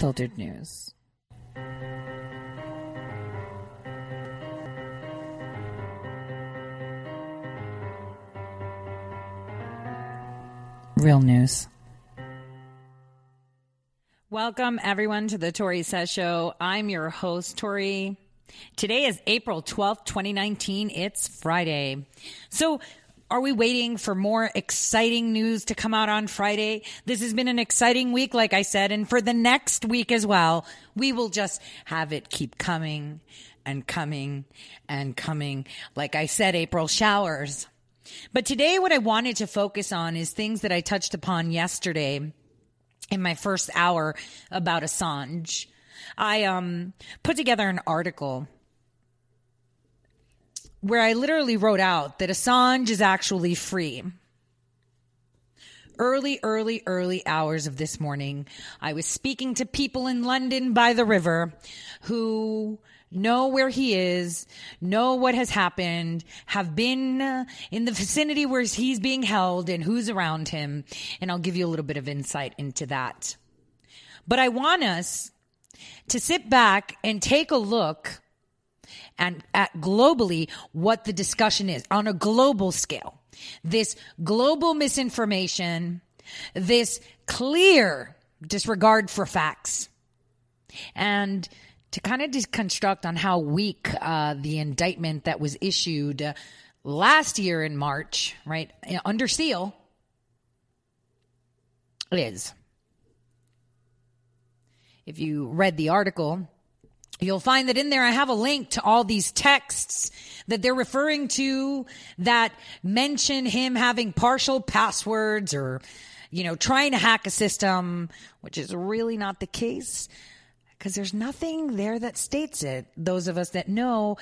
unfiltered news. Real news. Welcome, everyone, to the Tori Says Show. I'm your host, Tori. Today is April 12th, 2019. It's Friday. So, are we waiting for more exciting news to come out on Friday? This has been an exciting week, like I said, and for the next week as well, we will just have it keep coming and coming and coming. Like I said, April showers. But today, what I wanted to focus on is things that I touched upon yesterday in my first hour about Assange. I um, put together an article where I literally wrote out that Assange is actually free. Early, early, early hours of this morning, I was speaking to people in London by the river who know where he is, know what has happened, have been uh, in the vicinity where he's being held and who's around him. And I'll give you a little bit of insight into that. But I want us to sit back and take a look and at globally what the discussion is on a global scale. This global misinformation, this clear disregard for facts. And to kind of deconstruct on how weak uh, the indictment that was issued uh, last year in March, right, under seal, is. If you read the article, you'll find that in there I have a link to all these texts that they're referring to that mention him having partial passwords or, you know, trying to hack a system, which is really not the case because there's nothing there that states it. Those of us that know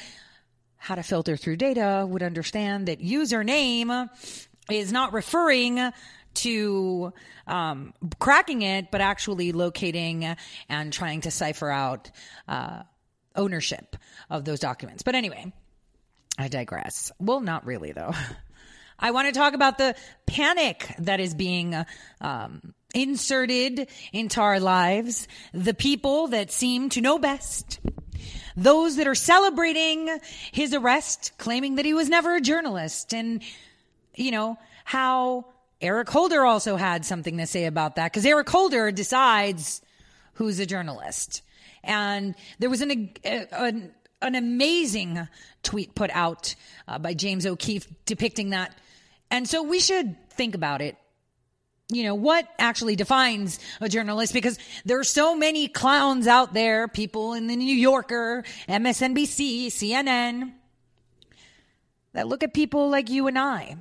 how to filter through data would understand that username is not referring to um, cracking it, but actually locating and trying to cipher out uh, ownership of those documents. But anyway, I digress. Well, not really, though. I want to talk about the panic that is being um, inserted into our lives, the people that seem to know best, those that are celebrating his arrest, claiming that he was never a journalist, and, you know, how Eric Holder also had something to say about that, because Eric Holder decides who's a journalist. And there was an, an, an amazing tweet put out uh, by James O'Keefe depicting that. And so we should think about it you know, what actually defines a journalist because there are so many clowns out there, people in the New Yorker, MSNBC, CNN, that look at people like you and I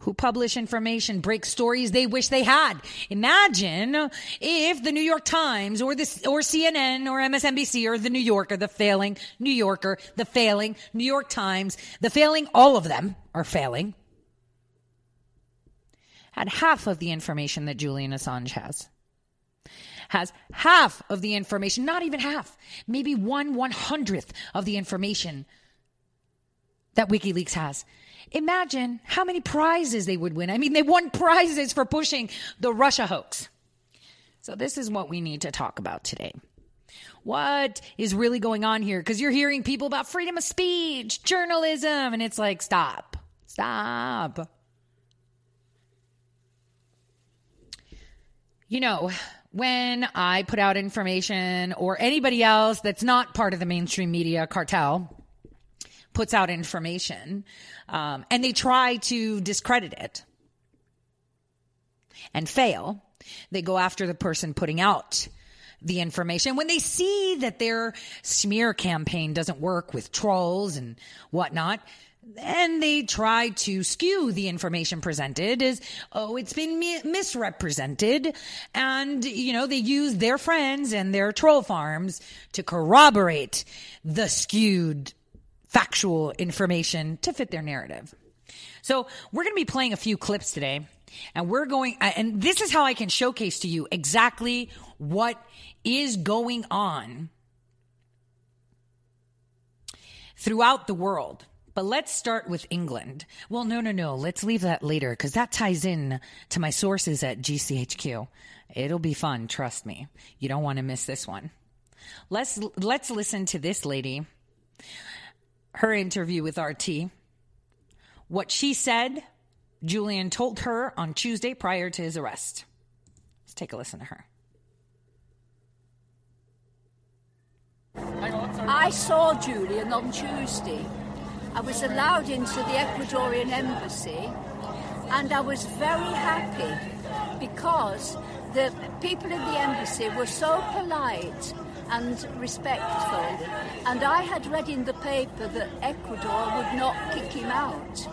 who publish information, break stories they wish they had. Imagine if the New York Times or this or CNN or MSNBC or the New Yorker, the failing New Yorker, the failing New York Times, the failing all of them are failing had half of the information that Julian Assange has. Has half of the information, not even half, maybe one one hundredth of the information that WikiLeaks has. Imagine how many prizes they would win. I mean, they won prizes for pushing the Russia hoax. So, this is what we need to talk about today. What is really going on here? Because you're hearing people about freedom of speech, journalism, and it's like, stop, stop. You know, when I put out information or anybody else that's not part of the mainstream media cartel puts out information um, and they try to discredit it and fail, they go after the person putting out the information. When they see that their smear campaign doesn't work with trolls and whatnot, and they try to skew the information presented as oh it's been mi- misrepresented and you know they use their friends and their troll farms to corroborate the skewed factual information to fit their narrative so we're going to be playing a few clips today and we're going uh, and this is how i can showcase to you exactly what is going on throughout the world but let's start with England. Well, no, no, no. Let's leave that later because that ties in to my sources at GCHQ. It'll be fun, trust me. You don't want to miss this one. Let's let's listen to this lady. Her interview with RT. What she said, Julian told her on Tuesday prior to his arrest. Let's take a listen to her. I saw Julian on Tuesday I was allowed into the Ecuadorian embassy and I was very happy because the people in the embassy were so polite and respectful. And I had read in the paper that Ecuador would not kick him out.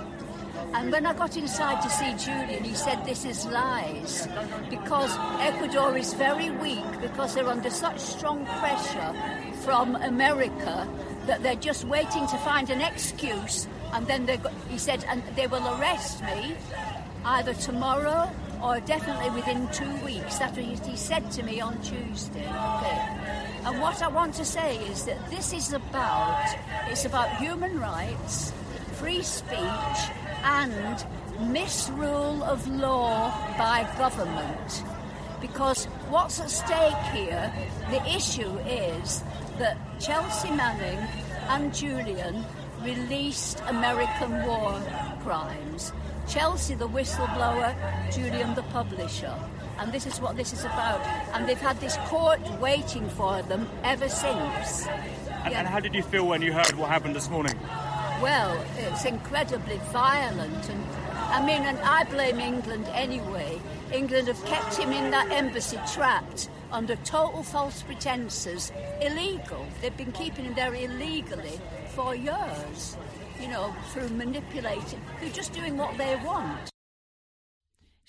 And when I got inside to see Julian, he said this is lies because Ecuador is very weak because they're under such strong pressure from America that they're just waiting to find an excuse, and then they he said, and they will arrest me either tomorrow or definitely within two weeks. That's what he said to me on Tuesday. Okay. And what I want to say is that this is about it's about human rights, free speech, and misrule of law by government. Because what's at stake here, the issue is that Chelsea Manning and Julian released American war crimes. Chelsea, the whistleblower, Julian, the publisher. And this is what this is about. And they've had this court waiting for them ever since. And, yeah. and how did you feel when you heard what happened this morning? Well, it's incredibly violent. And I mean, and I blame England anyway. England have kept him in that embassy trapped under total false pretenses, illegal. They've been keeping him there illegally for years, you know, through manipulating. They're just doing what they want.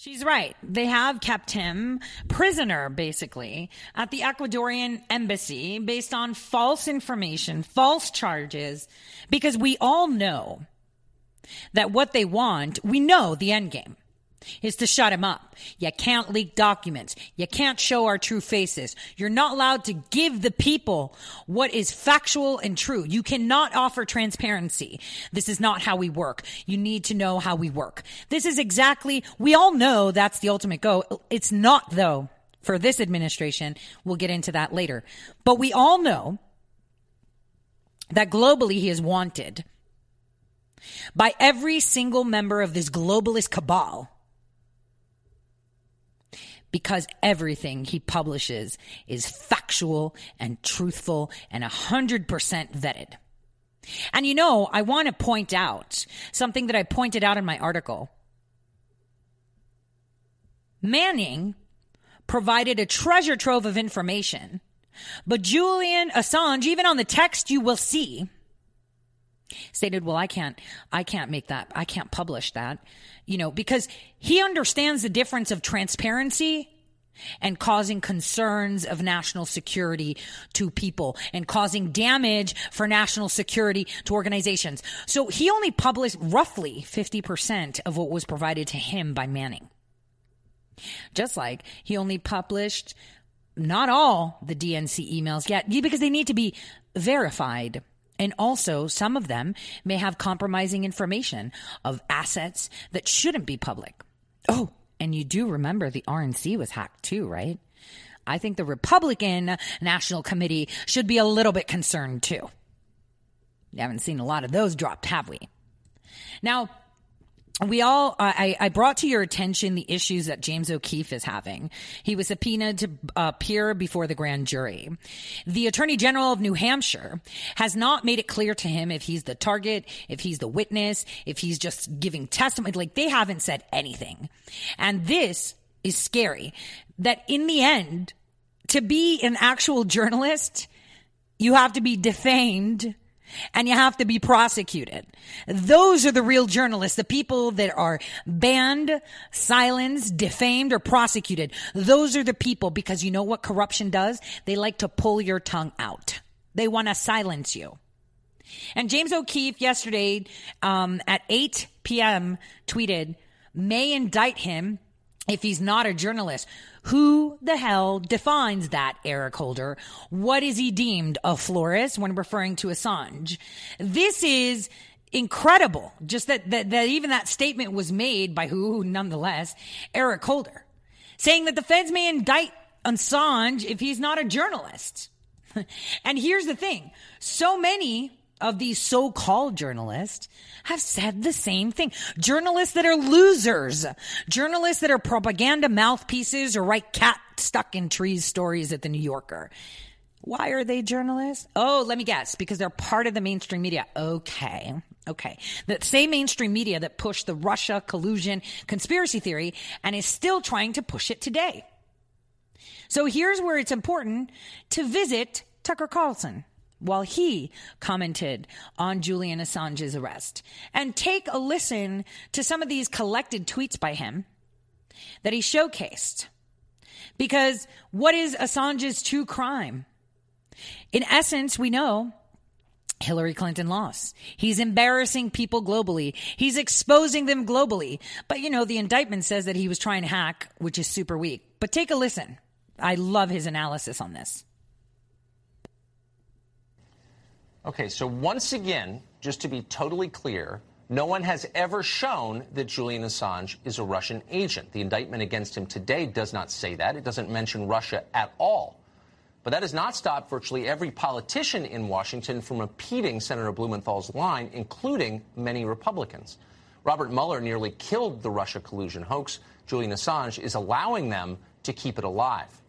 She's right. They have kept him prisoner, basically, at the Ecuadorian embassy based on false information, false charges, because we all know that what they want, we know the end game is to shut him up. You can't leak documents. You can't show our true faces. You're not allowed to give the people what is factual and true. You cannot offer transparency. This is not how we work. You need to know how we work. This is exactly, we all know that's the ultimate goal. It's not though for this administration. We'll get into that later. But we all know that globally he is wanted by every single member of this globalist cabal because everything he publishes is factual and truthful and 100% vetted. And you know, I want to point out something that I pointed out in my article. Manning provided a treasure trove of information, but Julian Assange, even on the text you will see, stated, well, I can't, I can't make that, I can't publish that, you know, because he understands the difference of transparency and causing concerns of national security to people and causing damage for national security to organizations. So he only published roughly 50% of what was provided to him by Manning. Just like he only published not all the DNC emails yet because they need to be verified. And also, some of them may have compromising information of assets that shouldn't be public. Oh, and you do remember the RNC was hacked too, right? I think the Republican National Committee should be a little bit concerned too. You haven't seen a lot of those dropped, have we? Now, we all I, I, brought to your attention the issues that James O'Keefe is having. He was subpoenaed to uh, appear before the grand jury. The Attorney General of New Hampshire has not made it clear to him if he's the target, if he's the witness, if he's just giving testimony. Like they haven't said anything. And this is scary that in the end, to be an actual journalist, you have to be defamed and you have to be prosecuted. Those are the real journalists, the people that are banned, silenced, defamed, or prosecuted. Those are the people because you know what corruption does? They like to pull your tongue out. They want to silence you. And James O'Keefe yesterday um, at 8 p.m. tweeted, may indict him if he's not a journalist. Who the hell defines that, Eric Holder? What is he deemed a florist when referring to Assange? This is incredible. Just that, that, that even that statement was made by who, nonetheless, Eric Holder, saying that the feds may indict Assange if he's not a journalist. and here's the thing. So many of these so-called journalists have said the same thing. Journalists that are losers, journalists that are propaganda mouthpieces or write cat stuck in trees stories at the New Yorker. Why are they journalists? Oh, let me guess, because they're part of the mainstream media. Okay. Okay. The same mainstream media that pushed the Russia collusion conspiracy theory and is still trying to push it today. So here's where it's important to visit Tucker Carlson while he commented on Julian Assange's arrest. And take a listen to some of these collected tweets by him that he showcased. Because what is Assange's true crime? In essence, we know Hillary Clinton lost. He's embarrassing people globally. He's exposing them globally. But you know, the indictment says that he was trying to hack, which is super weak. But take a listen. I love his analysis on this. Okay, so once again, just to be totally clear, no one has ever shown that Julian Assange is a Russian agent. The indictment against him today does not say that. It doesn't mention Russia at all. But that has not stopped virtually every politician in Washington from repeating Senator Blumenthal's line, including many Republicans. Robert Mueller nearly killed the Russia collusion hoax. Julian Assange is allowing them to keep it alive.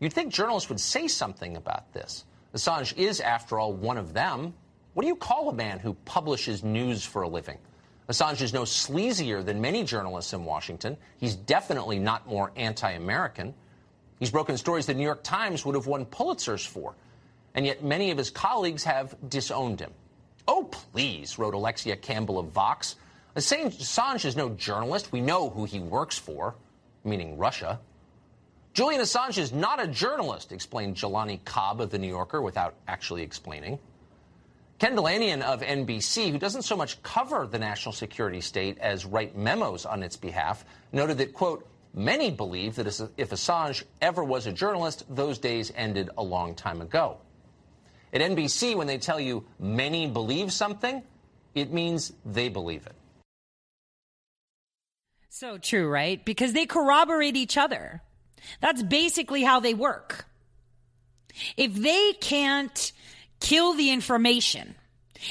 You'd think journalists would say something about this. Assange is, after all, one of them. What do you call a man who publishes news for a living? Assange is no sleazier than many journalists in Washington. He's definitely not more anti American. He's broken stories the New York Times would have won Pulitzers for. And yet many of his colleagues have disowned him. Oh, please, wrote Alexia Campbell of Vox. Assange is no journalist. We know who he works for, meaning Russia. Julian Assange is not a journalist, explained Jelani Cobb of The New Yorker without actually explaining. Ken of NBC, who doesn't so much cover the national security state as write memos on its behalf, noted that, quote, many believe that if Assange ever was a journalist, those days ended a long time ago. At NBC, when they tell you many believe something, it means they believe it. So true, right? Because they corroborate each other. That's basically how they work. If they can't kill the information,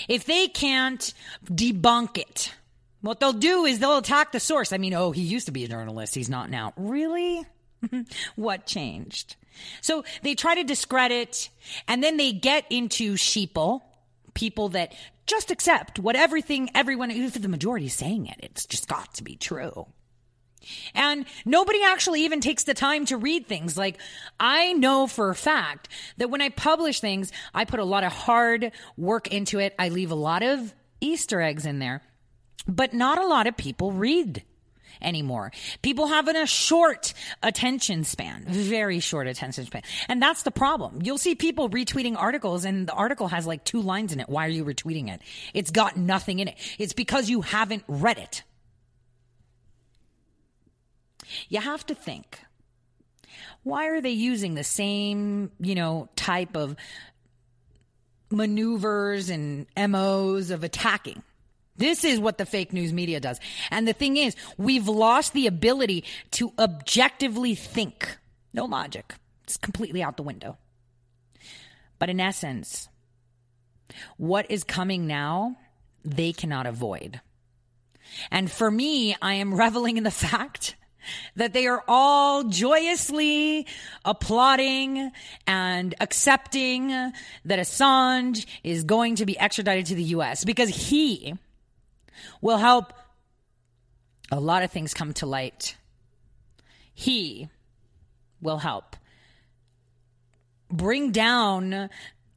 if they can't debunk it, what they'll do is they'll attack the source. I mean, oh, he used to be a journalist. He's not now. Really? what changed? So they try to discredit and then they get into sheeple, people that just accept what everything, everyone, if the majority is saying it, it's just got to be true. And nobody actually even takes the time to read things. Like, I know for a fact that when I publish things, I put a lot of hard work into it. I leave a lot of Easter eggs in there, but not a lot of people read anymore. People have a short attention span, very short attention span. And that's the problem. You'll see people retweeting articles and the article has like two lines in it. Why are you retweeting it? It's got nothing in it. It's because you haven't read it. You have to think why are they using the same, you know, type of maneuvers and MOs of attacking? This is what the fake news media does. And the thing is, we've lost the ability to objectively think. No logic. It's completely out the window. But in essence, what is coming now, they cannot avoid. And for me, I am reveling in the fact that they are all joyously applauding and accepting that Assange is going to be extradited to the US because he will help a lot of things come to light. He will help bring down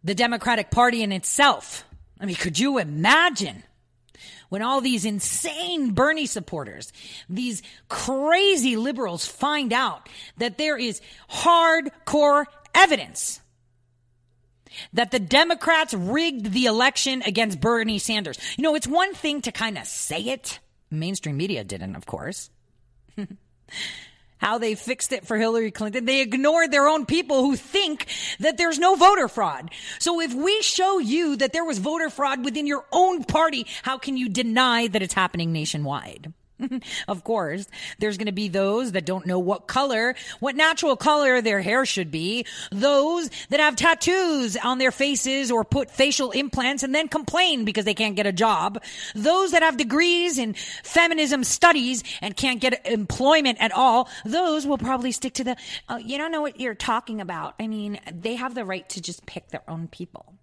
the Democratic Party in itself. I mean, could you imagine when all these insane Bernie supporters, these crazy liberals find out that there is hardcore evidence that the Democrats rigged the election against Bernie Sanders. You know, it's one thing to kind of say it. Mainstream media didn't, of course. How they fixed it for Hillary Clinton. They ignored their own people who think that there's no voter fraud. So if we show you that there was voter fraud within your own party, how can you deny that it's happening nationwide? of course, there's going to be those that don't know what color, what natural color their hair should be. Those that have tattoos on their faces or put facial implants and then complain because they can't get a job. Those that have degrees in feminism studies and can't get employment at all. Those will probably stick to the, oh, you don't know what you're talking about. I mean, they have the right to just pick their own people.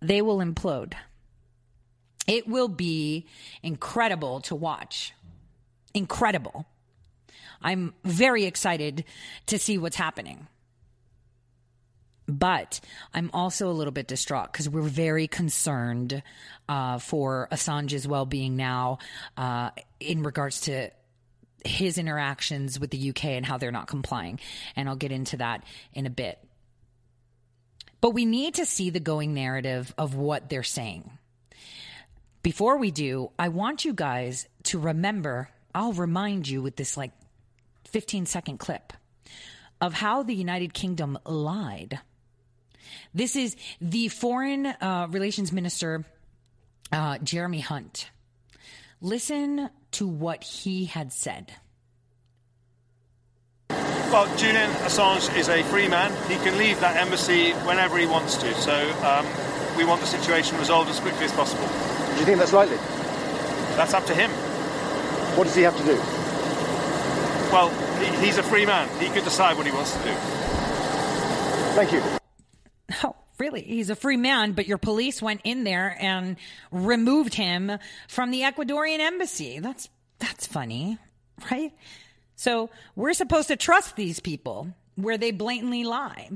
They will implode. It will be incredible to watch. Incredible. I'm very excited to see what's happening. But I'm also a little bit distraught because we're very concerned uh, for Assange's well being now uh, in regards to his interactions with the UK and how they're not complying. And I'll get into that in a bit. But we need to see the going narrative of what they're saying. Before we do, I want you guys to remember, I'll remind you with this like 15 second clip of how the United Kingdom lied. This is the Foreign uh, Relations Minister, uh, Jeremy Hunt. Listen to what he had said. Well, Julian Assange is a free man. He can leave that embassy whenever he wants to. So um, we want the situation resolved as quickly as possible. Do you think that's likely? That's up to him. What does he have to do? Well, he's a free man. He can decide what he wants to do. Thank you. Oh, really? He's a free man, but your police went in there and removed him from the Ecuadorian embassy. That's that's funny, right? So we're supposed to trust these people where they blatantly lie.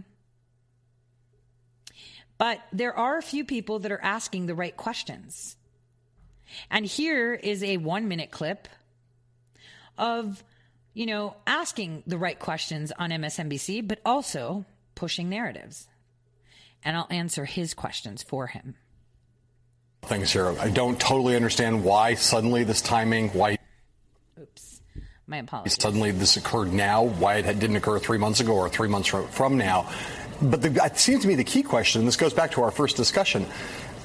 But there are a few people that are asking the right questions. And here is a one minute clip of, you know, asking the right questions on MSNBC, but also pushing narratives. And I'll answer his questions for him. Things here. I don't totally understand why suddenly this timing, why. Oops. My apologies. Suddenly this occurred now, why it didn't occur three months ago or three months from now. But the, it seems to me the key question, and this goes back to our first discussion,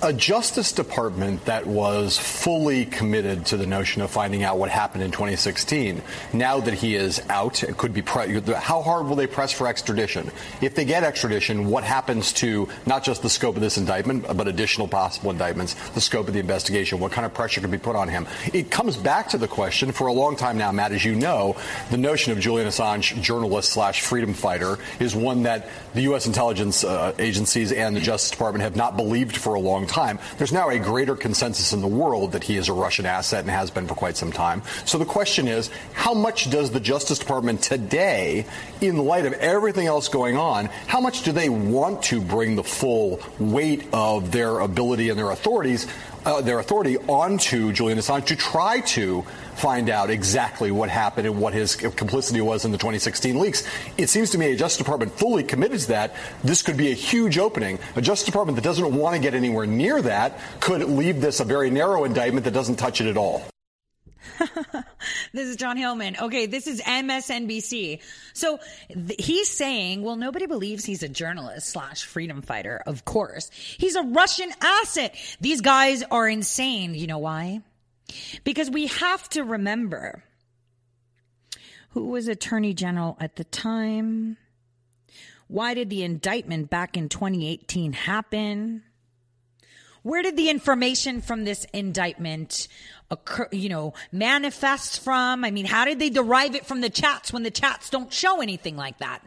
a Justice Department that was fully committed to the notion of finding out what happened in 2016, now that he is out, it could be pre- how hard will they press for extradition? If they get extradition, what happens to not just the scope of this indictment, but additional possible indictments, the scope of the investigation? What kind of pressure could be put on him? It comes back to the question for a long time now, Matt, as you know, the notion of Julian Assange, journalist slash freedom fighter, is one that the U.S. intelligence uh, agencies and the Justice Department have not believed for a long time. There's now a greater consensus in the world that he is a Russian asset and has been for quite some time. So the question is, how much does the Justice Department today, in light of everything else going on, how much do they want to bring the full weight of their ability and their authorities, uh, their authority onto Julian Assange to try to find out exactly what happened and what his complicity was in the 2016 leaks. It seems to me a Justice Department fully committed to that. This could be a huge opening. A Justice Department that doesn't want to get anywhere near that could leave this a very narrow indictment that doesn't touch it at all. this is John Heilemann. Okay, this is MSNBC. So th- he's saying, well, nobody believes he's a journalist slash freedom fighter. Of course, he's a Russian asset. These guys are insane. You know why? Because we have to remember who was Attorney General at the time. Why did the indictment back in 2018 happen? Where did the information from this indictment occur, you know, manifest from? I mean, how did they derive it from the chats when the chats don't show anything like that?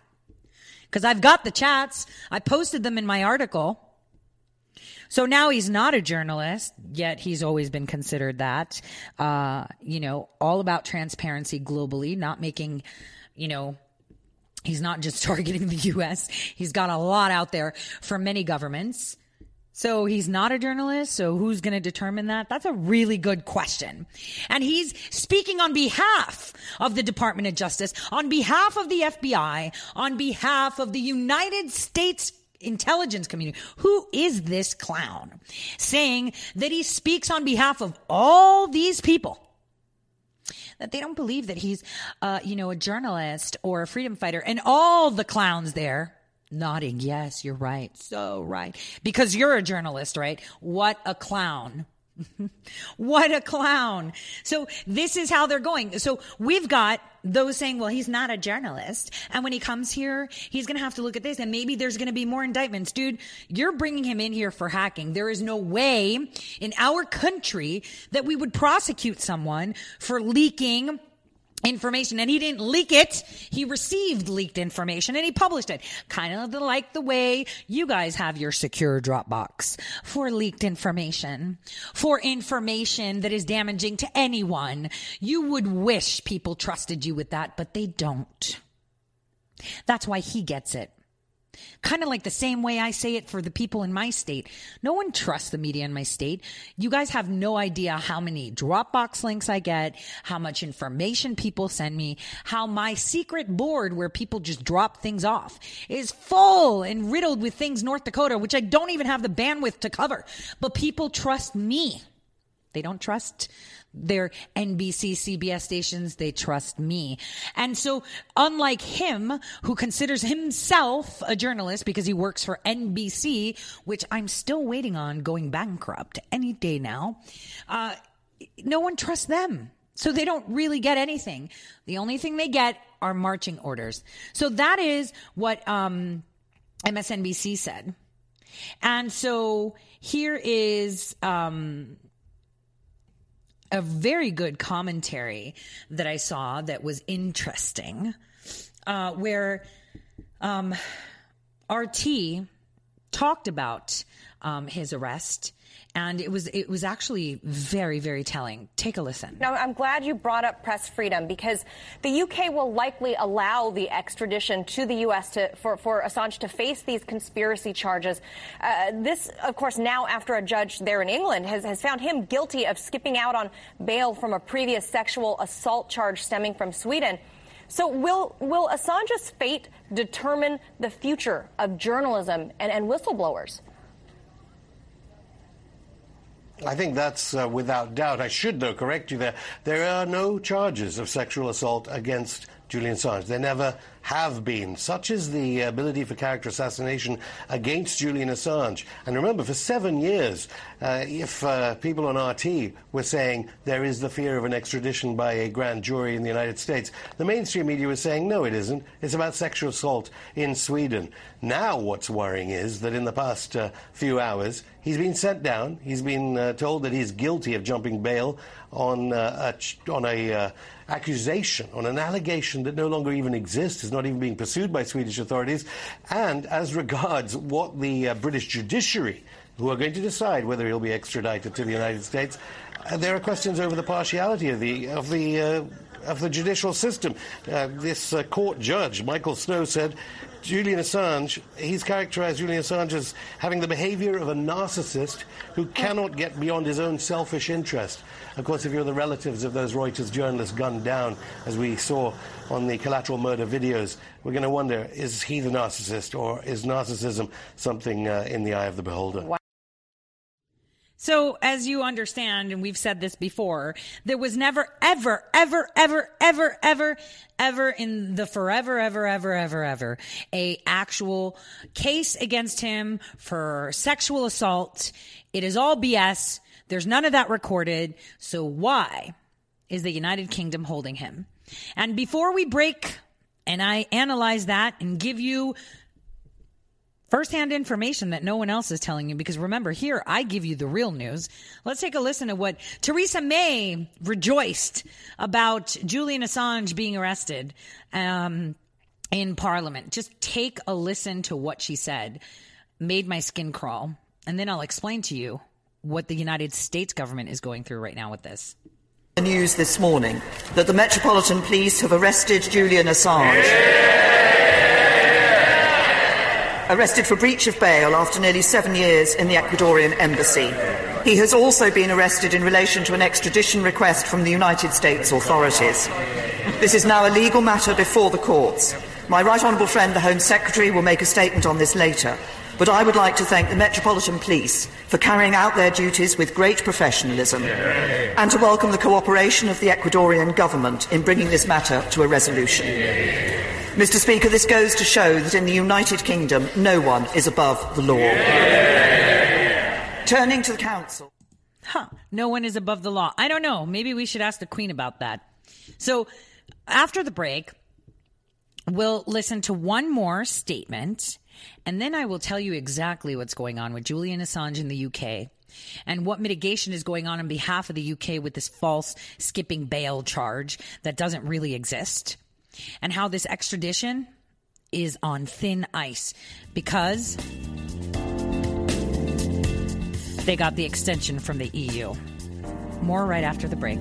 Because I've got the chats. I posted them in my article. So now he's not a journalist, yet he's always been considered that. Uh, you know, all about transparency globally, not making, you know, He's not just targeting the US. He's got a lot out there for many governments. So he's not a journalist. So who's going to determine that? That's a really good question. And he's speaking on behalf of the Department of Justice, on behalf of the FBI, on behalf of the United States intelligence community. Who is this clown saying that he speaks on behalf of all these people? That they don't believe that he's, uh, you know, a journalist or a freedom fighter and all the clowns there nodding. Yes, you're right. So right. Because you're a journalist, right? What a clown. what a clown. So this is how they're going. So we've got those saying, well, he's not a journalist. And when he comes here, he's going to have to look at this and maybe there's going to be more indictments. Dude, you're bringing him in here for hacking. There is no way in our country that we would prosecute someone for leaking information and he didn't leak it. He received leaked information and he published it. Kind of like the way you guys have your secure Dropbox for leaked information, for information that is damaging to anyone. You would wish people trusted you with that, but they don't. That's why he gets it. Kind of like the same way I say it for the people in my state. No one trusts the media in my state. You guys have no idea how many Dropbox links I get, how much information people send me, how my secret board where people just drop things off is full and riddled with things North Dakota, which I don't even have the bandwidth to cover. But people trust me. They don't trust their NBC, CBS stations. They trust me. And so, unlike him, who considers himself a journalist because he works for NBC, which I'm still waiting on going bankrupt any day now, uh, no one trusts them. So they don't really get anything. The only thing they get are marching orders. So that is what um, MSNBC said. And so here is um, a very good commentary that I saw that was interesting, uh, where um, RT talked about um, his arrest and it was it was actually very very telling. Take a listen. Now I'm glad you brought up press freedom because the UK will likely allow the extradition to the US to for for Assange to face these conspiracy charges. Uh, this, of course, now after a judge there in England has has found him guilty of skipping out on bail from a previous sexual assault charge stemming from Sweden. So will will Assange's fate determine the future of journalism and, and whistleblowers? I think that's uh, without doubt. I should, though, correct you there. There are no charges of sexual assault against Julian Assange. There never have been. Such is the ability for character assassination against Julian Assange. And remember, for seven years, uh, if uh, people on RT were saying there is the fear of an extradition by a grand jury in the United States, the mainstream media was saying no, it isn't. It's about sexual assault in Sweden. Now, what's worrying is that in the past uh, few hours, he's been sent down. He's been uh, told that he's guilty of jumping bail on uh, a, on a uh, accusation, on an allegation that no longer even exists, is not even being pursued by Swedish authorities. And as regards what the uh, British judiciary, who are going to decide whether he'll be extradited to the United States, uh, there are questions over the partiality of the of the uh, of the judicial system. Uh, this uh, court judge, Michael Snow, said Julian Assange, he's characterized Julian Assange as having the behavior of a narcissist who cannot get beyond his own selfish interest. Of course, if you're the relatives of those Reuters journalists gunned down, as we saw on the collateral murder videos, we're going to wonder is he the narcissist or is narcissism something uh, in the eye of the beholder? Wow. So, as you understand, and we've said this before, there was never, ever, ever, ever, ever, ever, ever in the forever, ever, ever, ever, ever, a actual case against him for sexual assault. It is all BS. There's none of that recorded. So why is the United Kingdom holding him? And before we break and I analyze that and give you firsthand information that no one else is telling you, because remember, here I give you the real news. Let's take a listen to what Theresa May rejoiced about Julian Assange being arrested um, in Parliament. Just take a listen to what she said. Made my skin crawl. And then I'll explain to you what the United States government is going through right now with this. The news this morning that the Metropolitan Police have arrested Julian Assange. Yeah! Arrested for breach of bail after nearly seven years in the Ecuadorian embassy. He has also been arrested in relation to an extradition request from the United States authorities. This is now a legal matter before the courts. My right honourable friend, the Home Secretary, will make a statement on this later. But I would like to thank the Metropolitan Police for carrying out their duties with great professionalism and to welcome the cooperation of the Ecuadorian government in bringing this matter to a resolution. Mr. Speaker, this goes to show that in the United Kingdom, no one is above the law. Turning to the Council. Huh. No one is above the law. I don't know. Maybe we should ask the Queen about that. So after the break, we'll listen to one more statement and then I will tell you exactly what's going on with Julian Assange in the UK and what mitigation is going on on behalf of the UK with this false skipping bail charge that doesn't really exist, and how this extradition is on thin ice because they got the extension from the EU. More right after the break.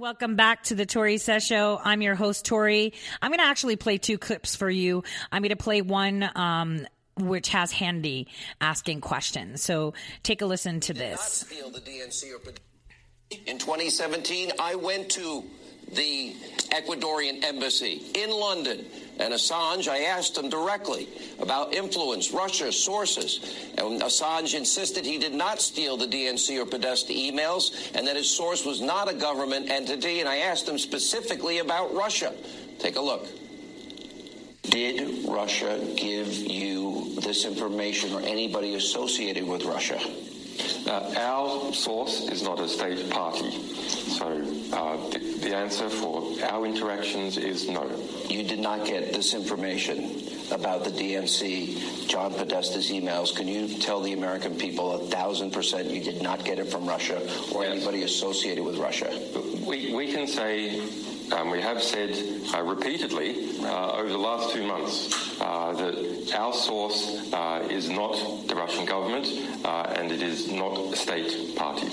Welcome back to the Tori Says Show. I'm your host, Tori. I'm going to actually play two clips for you. I'm going to play one um, which has Hannity asking questions. So take a listen to this. In 2017, I went to the Ecuadorian embassy in London. And Assange, I asked him directly about influence, Russia, sources. And Assange insisted he did not steal the DNC or Podesta emails and that his source was not a government entity. And I asked him specifically about Russia. Take a look. Did Russia give you this information or anybody associated with Russia? Uh, our source is not a state party. So uh, the, the answer for our interactions is no. You did not get this information about the DNC, John Podesta's emails. Can you tell the American people a thousand percent you did not get it from Russia or anybody associated with Russia? We, we can say um, we have said uh, repeatedly uh, over the last two months uh, that our source uh, is not the Russian government uh, and it is not a state party.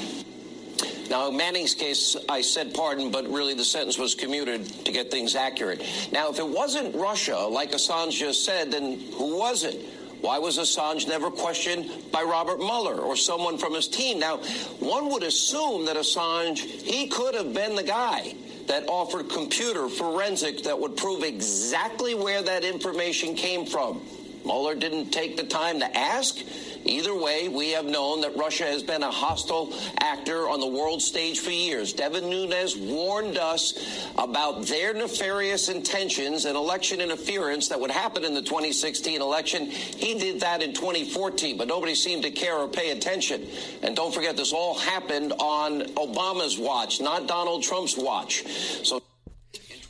Now, Manning's case, I said pardon, but really the sentence was commuted to get things accurate. Now, if it wasn't Russia, like Assange just said, then who was it? Why was Assange never questioned by Robert Mueller or someone from his team? Now, one would assume that Assange, he could have been the guy that offered computer forensic that would prove exactly where that information came from. Mueller didn't take the time to ask. Either way, we have known that Russia has been a hostile actor on the world stage for years. Devin Nunes warned us about their nefarious intentions and election interference that would happen in the 2016 election. He did that in 2014, but nobody seemed to care or pay attention. And don't forget, this all happened on Obama's watch, not Donald Trump's watch. So.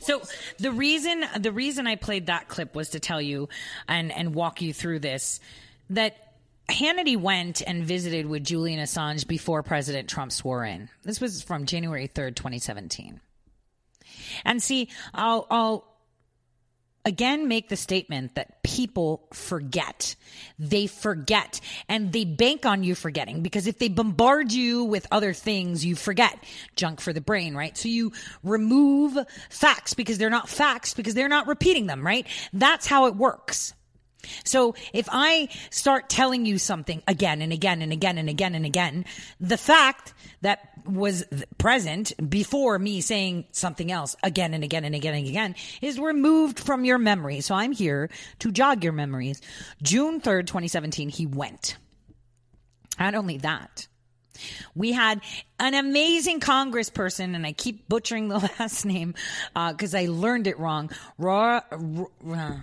So the reason the reason I played that clip was to tell you and and walk you through this that Hannity went and visited with Julian Assange before President Trump swore in. This was from January 3rd, 2017. And see, I'll, I'll again make the statement that people forget. They forget and they bank on you forgetting because if they bombard you with other things, you forget. Junk for the brain, right? So you remove facts because they're not facts because they're not repeating them, right? That's how it works. So if I start telling you something again and again and again and again and again, the fact that was present before me saying something else again and again and again and again is removed from your memory. So I'm here to jog your memories. June 3rd, 2017, he went. Not only that, we had an amazing congressperson, and I keep butchering the last name because uh, I learned it wrong. Ra, Ra,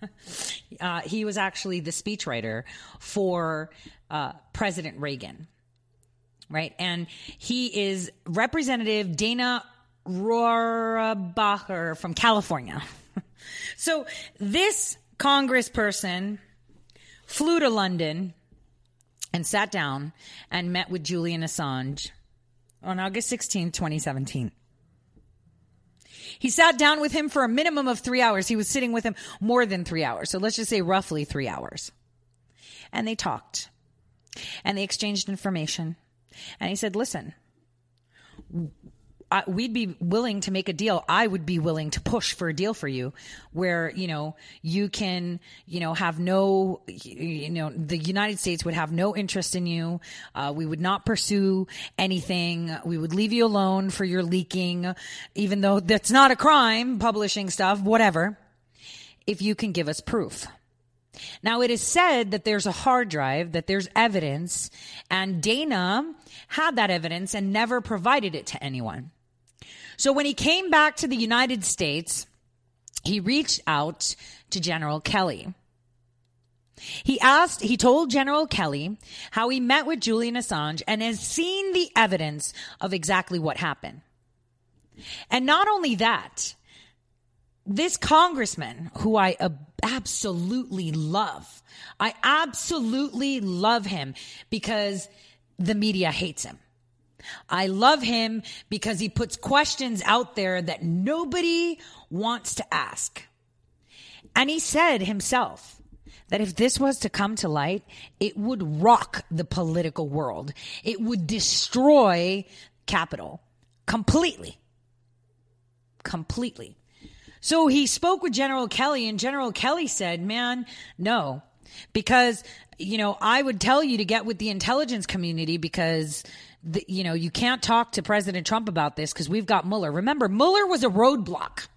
uh, he was actually the speechwriter for uh, President Reagan, right? And he is Representative Dana Rohrabacher from California. so this congressperson flew to London and sat down and met with Julian Assange on August 16, 2017. He sat down with him for a minimum of three hours. He was sitting with him more than three hours. So let's just say roughly three hours. And they talked and they exchanged information. And he said, listen, I, we'd be willing to make a deal. I would be willing to push for a deal for you where, you know, you can, you know, have no, you know, the United States would have no interest in you. Uh, we would not pursue anything. We would leave you alone for your leaking, even though that's not a crime, publishing stuff, whatever, if you can give us proof. Now, it is said that there's a hard drive, that there's evidence, and Dana had that evidence and never provided it to anyone. So when he came back to the United States, he reached out to General Kelly. He asked, he told General Kelly how he met with Julian Assange and has seen the evidence of exactly what happened. And not only that, this congressman who I absolutely love, I absolutely love him because the media hates him. I love him because he puts questions out there that nobody wants to ask. And he said himself that if this was to come to light, it would rock the political world. It would destroy capital completely. Completely. So he spoke with General Kelly, and General Kelly said, Man, no, because, you know, I would tell you to get with the intelligence community because the, you know, you can't talk to President Trump about this because we've got Mueller. Remember, Mueller was a roadblock.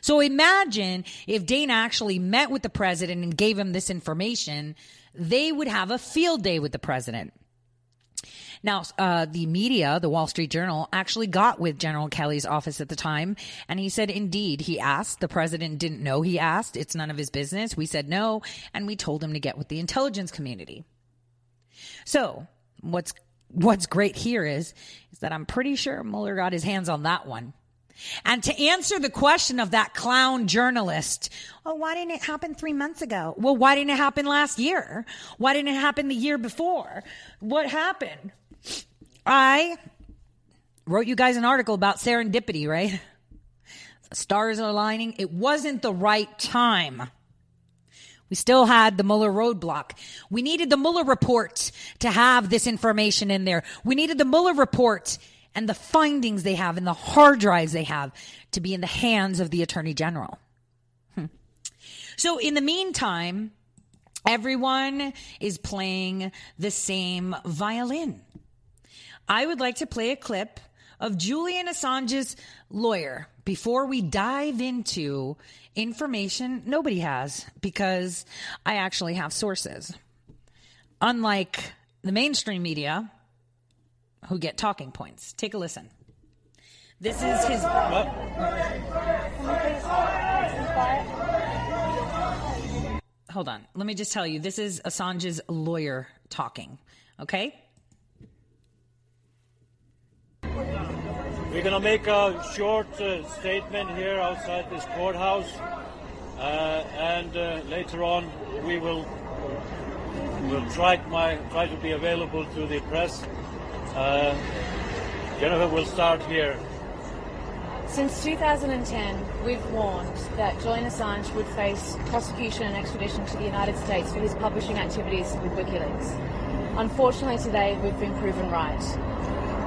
So imagine if Dana actually met with the president and gave him this information, they would have a field day with the president. Now, uh, the media, the Wall Street Journal, actually got with General Kelly's office at the time, and he said, indeed, he asked. The president didn't know he asked. It's none of his business. We said no, and we told him to get with the intelligence community. So, what's what's great here is is that I'm pretty sure Mueller got his hands on that one. And to answer the question of that clown journalist, oh, why didn't it happen three months ago? Well, why didn't it happen last year? Why didn't it happen the year before? What happened? I wrote you guys an article about serendipity, right? Stars are aligning. It wasn't the right time. We still had the Mueller roadblock. We needed the Mueller report to have this information in there. We needed the Mueller report and the findings they have and the hard drives they have to be in the hands of the attorney general. Hmm. So in the meantime, everyone is playing the same violin. I would like to play a clip of Julian Assange's lawyer before we dive into information nobody has because I actually have sources. Unlike the mainstream media, who get talking points. Take a listen. This is his. Hold on. Let me just tell you this is Assange's lawyer talking. Okay? We're going to make a short uh, statement here outside this courthouse, uh, and uh, later on we will will try my try to be available to the press uh, Jennifer, we'll start here. Since 2010, we've warned that Julian Assange would face prosecution and extradition to the United States for his publishing activities with WikiLeaks. Unfortunately, today we've been proven right.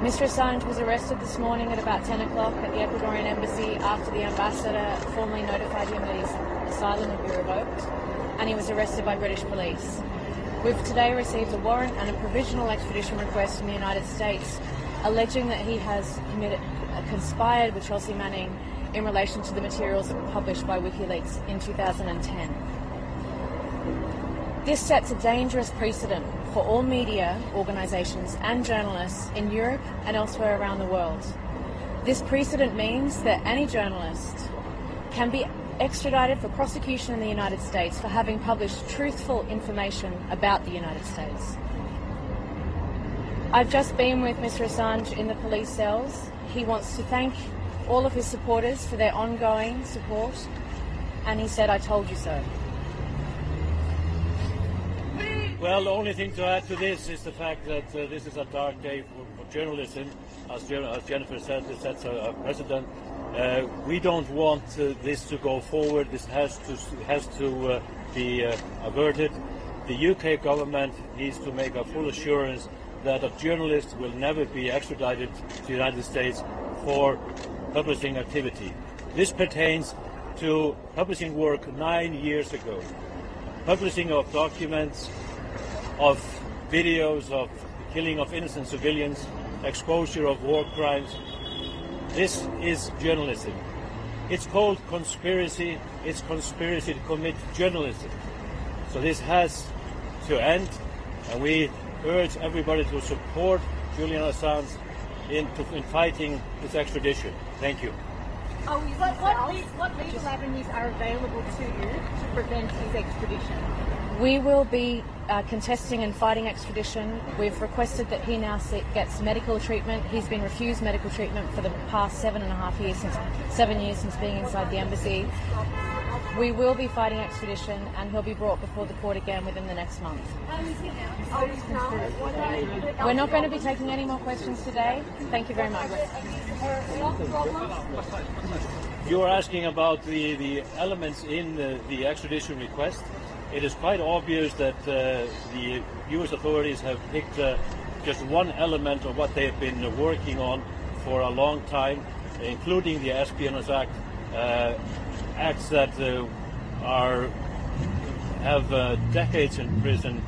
Mr. Assange was arrested this morning at about 10 o'clock at the Ecuadorian embassy after the ambassador formally notified him that his asylum would be revoked, and he was arrested by British police. We've today received a warrant and a provisional extradition request from the United States alleging that he has committed, uh, conspired with Chelsea Manning in relation to the materials that were published by WikiLeaks in 2010. This sets a dangerous precedent for all media organisations and journalists in Europe and elsewhere around the world. This precedent means that any journalist can be extradited for prosecution in the United States for having published truthful information about the United States. I've just been with Mr. Assange in the police cells. He wants to thank all of his supporters for their ongoing support, and he said, I told you so. Well, the only thing to add to this is the fact that uh, this is a dark day for, for journalism. As, as, Jennifer said, this sets a, precedent uh, we don't want uh, this to go forward. This has to has to uh, be uh, averted. The UK government needs to make a full assurance that a journalist will never be extradited to the United States for publishing activity. This pertains to publishing work nine years ago, publishing of documents, of videos of killing of innocent civilians, exposure of war crimes, this is journalism. It's called conspiracy. It's conspiracy to commit journalism. So this has to end, and we urge everybody to support Julian Assange in, to, in fighting this extradition. Thank you. Oh, what, what, what legal avenues are available to you to prevent his extradition? We will be uh, contesting and fighting extradition. We've requested that he now gets medical treatment. He's been refused medical treatment for the past seven and a half years, since seven years since being inside the embassy. We will be fighting extradition, and he'll be brought before the court again within the next month. We're not going to be taking any more questions today. Thank you very much. You are asking about the, the elements in the, the extradition request it is quite obvious that uh, the U.S. authorities have picked uh, just one element of what they've been working on for a long time, including the Espionage Act, uh, acts that uh, are have uh, decades in prison.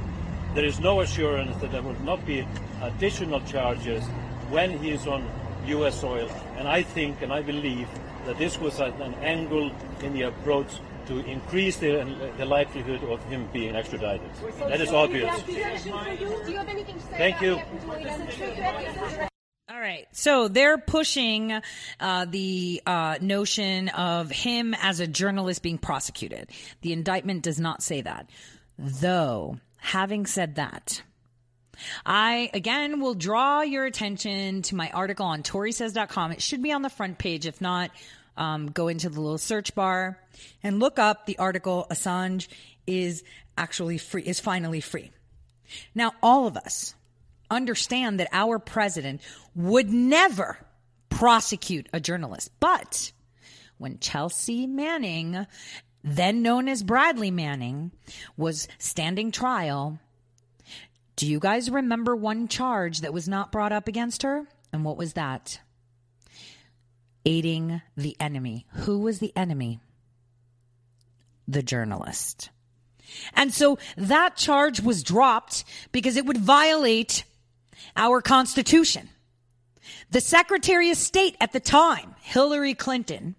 There is no assurance that there will not be additional charges when he is on U.S. soil, and I think and I believe that this was an angle in the approach to increase the, the likelihood of him being extradited. That is obvious. Thank you. All right. So they're pushing uh, the uh, notion of him as a journalist being prosecuted. The indictment does not say that. Though, having said that, I again will draw your attention to my article on ToriSays.com. It should be on the front page. If not, um, go into the little search bar and look up the article Assange is actually free, is finally free. Now, all of us understand that our president would never prosecute a journalist. But when Chelsea Manning, then known as Bradley Manning, was standing trial, do you guys remember one charge that was not brought up against her? And what was that? Aiding the enemy. Who was the enemy? The journalist. And so that charge was dropped because it would violate our Constitution. The Secretary of State at the time, Hillary Clinton,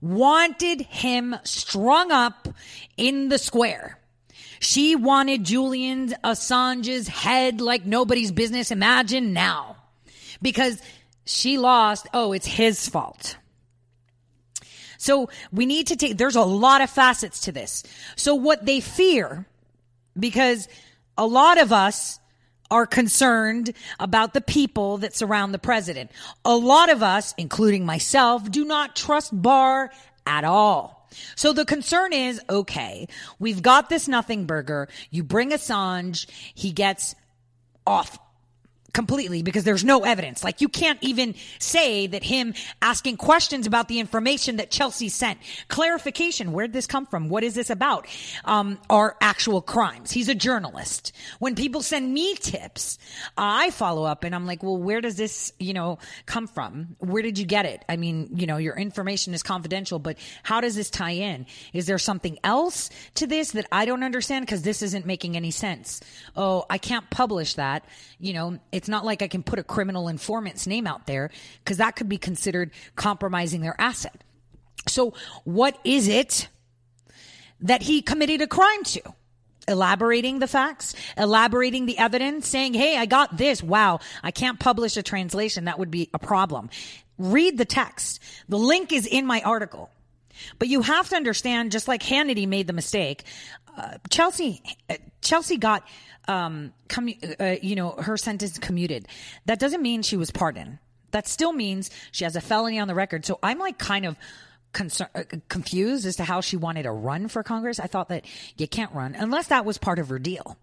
wanted him strung up in the square. She wanted Julian Assange's head like nobody's business. Imagine now. Because she lost. Oh, it's his fault. So we need to take, there's a lot of facets to this. So what they fear, because a lot of us are concerned about the people that surround the president. A lot of us, including myself, do not trust Barr at all. So the concern is, okay, we've got this nothing burger. You bring Assange, he gets off completely because there's no evidence. Like you can't even say that him asking questions about the information that Chelsea sent, clarification, where'd this come from? What is this about? Um, are actual crimes. He's a journalist. When people send me tips, I follow up and I'm like, well, where does this, you know, come from? Where did you get it? I mean, you know, your information is confidential, but how does this tie in? Is there something else to this that I don't understand? Cause this isn't making any sense. Oh, I can't publish that. You know, it's not like I can put a criminal informant's name out there because that could be considered compromising their asset. So, what is it that he committed a crime to? Elaborating the facts, elaborating the evidence, saying, Hey, I got this. Wow. I can't publish a translation. That would be a problem. Read the text. The link is in my article. But you have to understand, just like Hannity made the mistake, uh, Chelsea, uh, Chelsea got um, uh, you know, her sentence commuted. That doesn't mean she was pardoned. That still means she has a felony on the record. So I'm like kind of uh, confused as to how she wanted to run for Congress. I thought that you can't run unless that was part of her deal.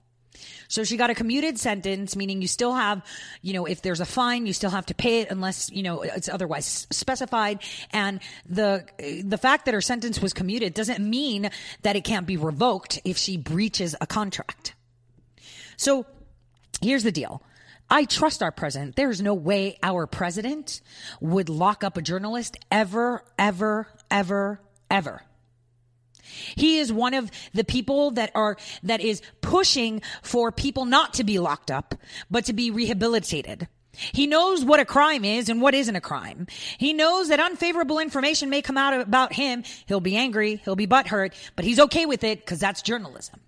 So she got a commuted sentence, meaning you still have, you know, if there's a fine, you still have to pay it unless, you know, it's otherwise specified. And the, the fact that her sentence was commuted doesn't mean that it can't be revoked if she breaches a contract. So here's the deal. I trust our president. There's no way our president would lock up a journalist ever, ever, ever, ever. He is one of the people that are, that is pushing for people not to be locked up, but to be rehabilitated. He knows what a crime is and what isn't a crime. He knows that unfavorable information may come out about him. He'll be angry. He'll be butthurt, but he's okay with it because that's journalism.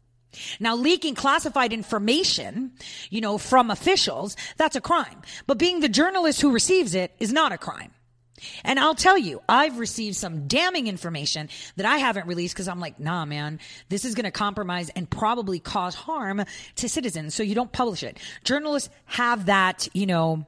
Now, leaking classified information, you know, from officials, that's a crime. But being the journalist who receives it is not a crime. And I'll tell you, I've received some damning information that I haven't released because I'm like, nah, man, this is going to compromise and probably cause harm to citizens. So you don't publish it. Journalists have that, you know,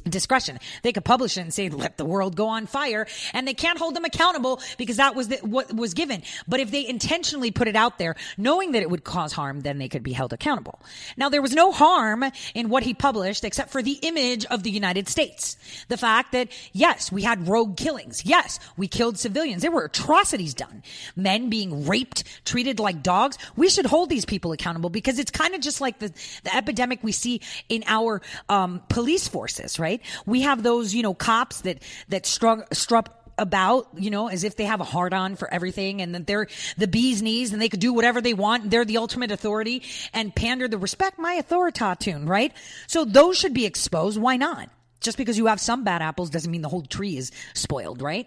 discretion. They could publish it and say, let the world go on fire. And they can't hold them accountable because that was the, what was given. But if they intentionally put it out there, knowing that it would cause harm, then they could be held accountable. Now, there was no harm in what he published except for the image of the United States. The fact that, yes, we had rogue killings. Yes, we killed civilians. There were atrocities done. Men being raped, treated like dogs. We should hold these people accountable because it's kind of just like the, the epidemic we see in our um, police forces, right? We have those, you know, cops that, that strung, struck about, you know, as if they have a hard on for everything and that they're the bee's knees and they could do whatever they want. They're the ultimate authority and pander the respect my authority tune, right? So those should be exposed. Why not? Just because you have some bad apples doesn't mean the whole tree is spoiled, right?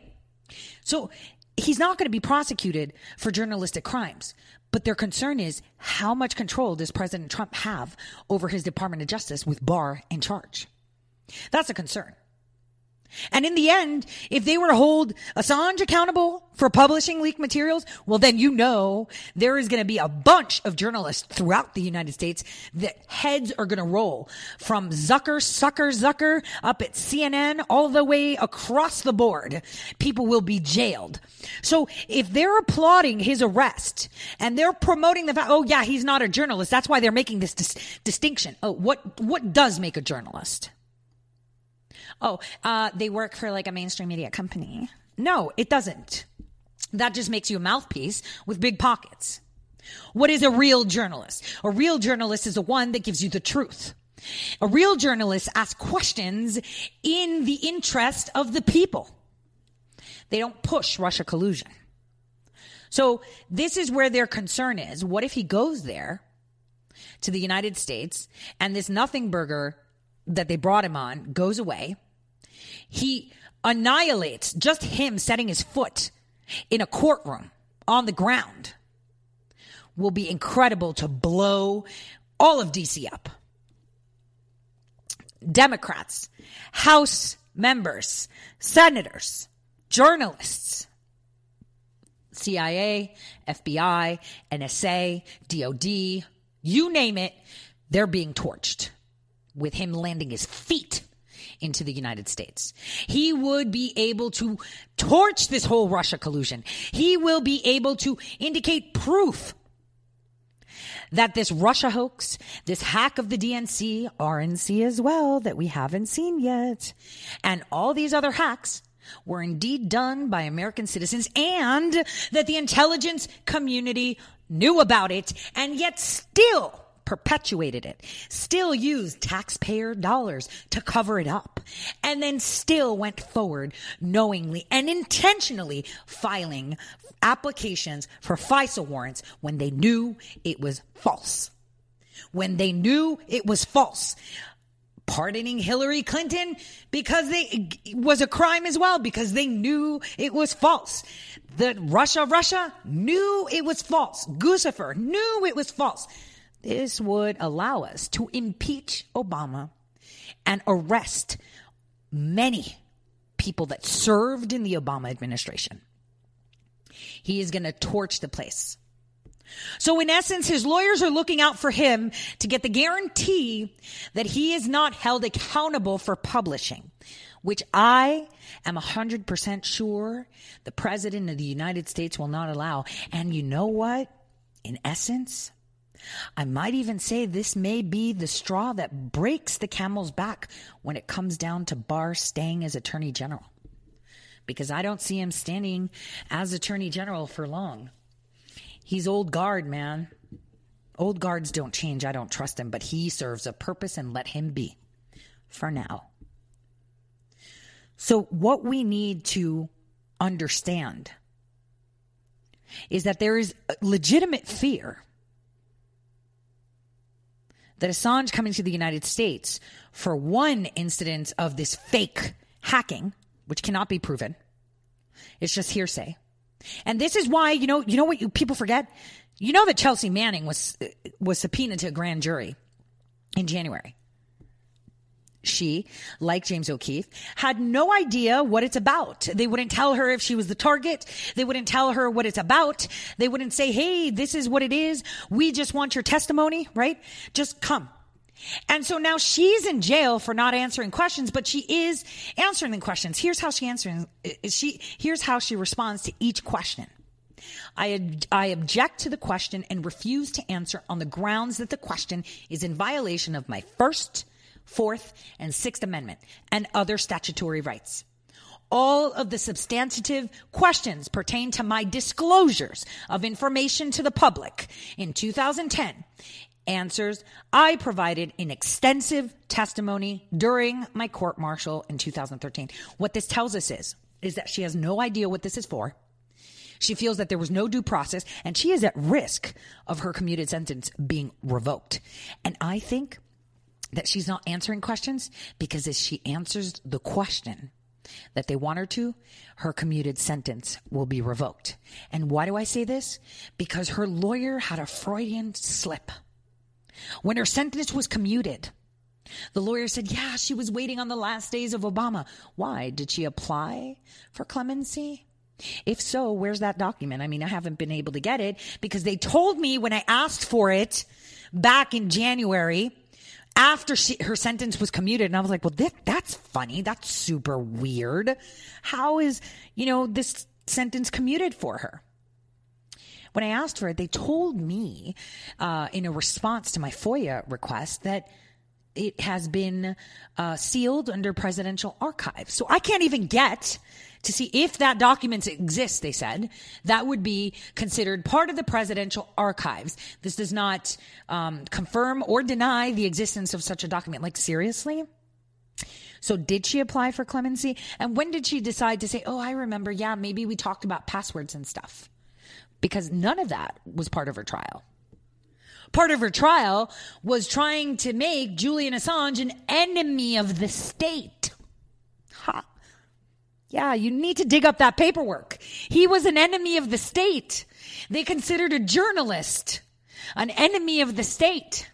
So he's not going to be prosecuted for journalistic crimes. But their concern is how much control does President Trump have over his Department of Justice with Barr in charge? That's a concern. And in the end, if they were to hold Assange accountable for publishing leaked materials, well, then you know there is going to be a bunch of journalists throughout the United States that heads are going to roll from Zucker, Sucker, Zucker up at CNN all the way across the board. People will be jailed. So if they're applauding his arrest and they're promoting the fact, oh yeah, he's not a journalist. That's why they're making this dis- distinction. Oh, what, what does make a journalist? Oh, uh, they work for like a mainstream media company. No, it doesn't. That just makes you a mouthpiece with big pockets. What is a real journalist? A real journalist is the one that gives you the truth. A real journalist asks questions in the interest of the people. They don't push Russia collusion. So this is where their concern is. What if he goes there to the United States and this nothing burger that they brought him on goes away? He annihilates just him setting his foot in a courtroom on the ground will be incredible to blow all of DC up. Democrats, House members, senators, journalists, CIA, FBI, NSA, DOD, you name it, they're being torched with him landing his feet into the United States. He would be able to torch this whole Russia collusion. He will be able to indicate proof that this Russia hoax, this hack of the DNC, RNC as well, that we haven't seen yet, and all these other hacks were indeed done by American citizens and that the intelligence community knew about it and yet still perpetuated it, still used taxpayer dollars to cover it up, and then still went forward knowingly and intentionally filing applications for FISA warrants when they knew it was false. When they knew it was false pardoning Hillary Clinton because they was a crime as well because they knew it was false. The Russia Russia knew it was false. Guccifer knew it was false. This would allow us to impeach Obama and arrest many people that served in the Obama administration. He is going to torch the place. So in essence, his lawyers are looking out for him to get the guarantee that he is not held accountable for publishing, which I am 100% sure the president of the United States will not allow. And you know what? In essence, I might even say this may be the straw that breaks the camel's back when it comes down to Barr staying as Attorney General. Because I don't see him standing as Attorney General for long. He's old guard, man. Old guards don't change. I don't trust him, but he serves a purpose and let him be for now. So, what we need to understand is that there is legitimate fear that Assange coming to the United States for one incident of this fake hacking, which cannot be proven, it's just hearsay. And this is why, you know, you know what you, people forget? You know that Chelsea Manning was was subpoenaed to a grand jury in January she, like James O'Keefe, had no idea what it's about. They wouldn't tell her if she was the target. They wouldn't tell her what it's about. They wouldn't say, Hey, this is what it is. We just want your testimony, right? Just come. And so now she's in jail for not answering questions, but she is answering the questions. Here's how she answers. She, here's how she responds to each question. I, I object to the question and refuse to answer on the grounds that the question is in violation of my first, Fourth, and Sixth Amendment, and other statutory rights. All of the substantive questions pertain to my disclosures of information to the public in 2010 answers I provided in extensive testimony during my court martial in 2013. What this tells us is, is that she has no idea what this is for. She feels that there was no due process and she is at risk of her commuted sentence being revoked. And I think that she's not answering questions because if she answers the question, that they want her to, her commuted sentence will be revoked. And why do I say this? Because her lawyer had a Freudian slip. When her sentence was commuted, the lawyer said, yeah, she was waiting on the last days of Obama. Why? Did she apply for clemency? If so, where's that document? I mean, I haven't been able to get it because they told me when I asked for it back in January after she, her sentence was commuted. And I was like, well, that's funny. That's super weird. How is, you know, this sentence commuted for her? When I asked for it, they told me uh, in a response to my FOIA request that it has been uh, sealed under presidential archives. So I can't even get to see if that document exists, they said. That would be considered part of the presidential archives. This does not um, confirm or deny the existence of such a document. Like, seriously? So did she apply for clemency? And when did she decide to say, oh, I remember, yeah, maybe we talked about passwords and stuff? Because none of that was part of her trial part of her trial was trying to make Julian Assange an enemy of the state. Yeah, you need to dig up that paperwork. He was an enemy of the state. They considered a journalist an enemy of the state.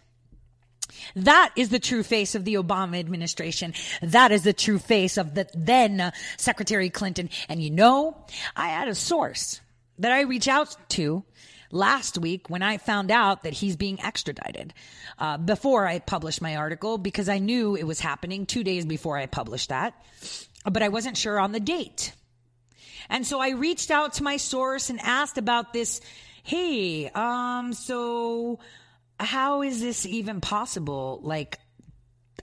That is the true face of the Obama administration. That is the true face of the then Secretary Clinton. And you know, I had a source that I reached out to last week when I found out that he's being extradited uh, before I published my article because I knew it was happening two days before I published that, but I wasn't sure on the date. And so I reached out to my source and asked about this. Hey, um, so how is this even possible? Like,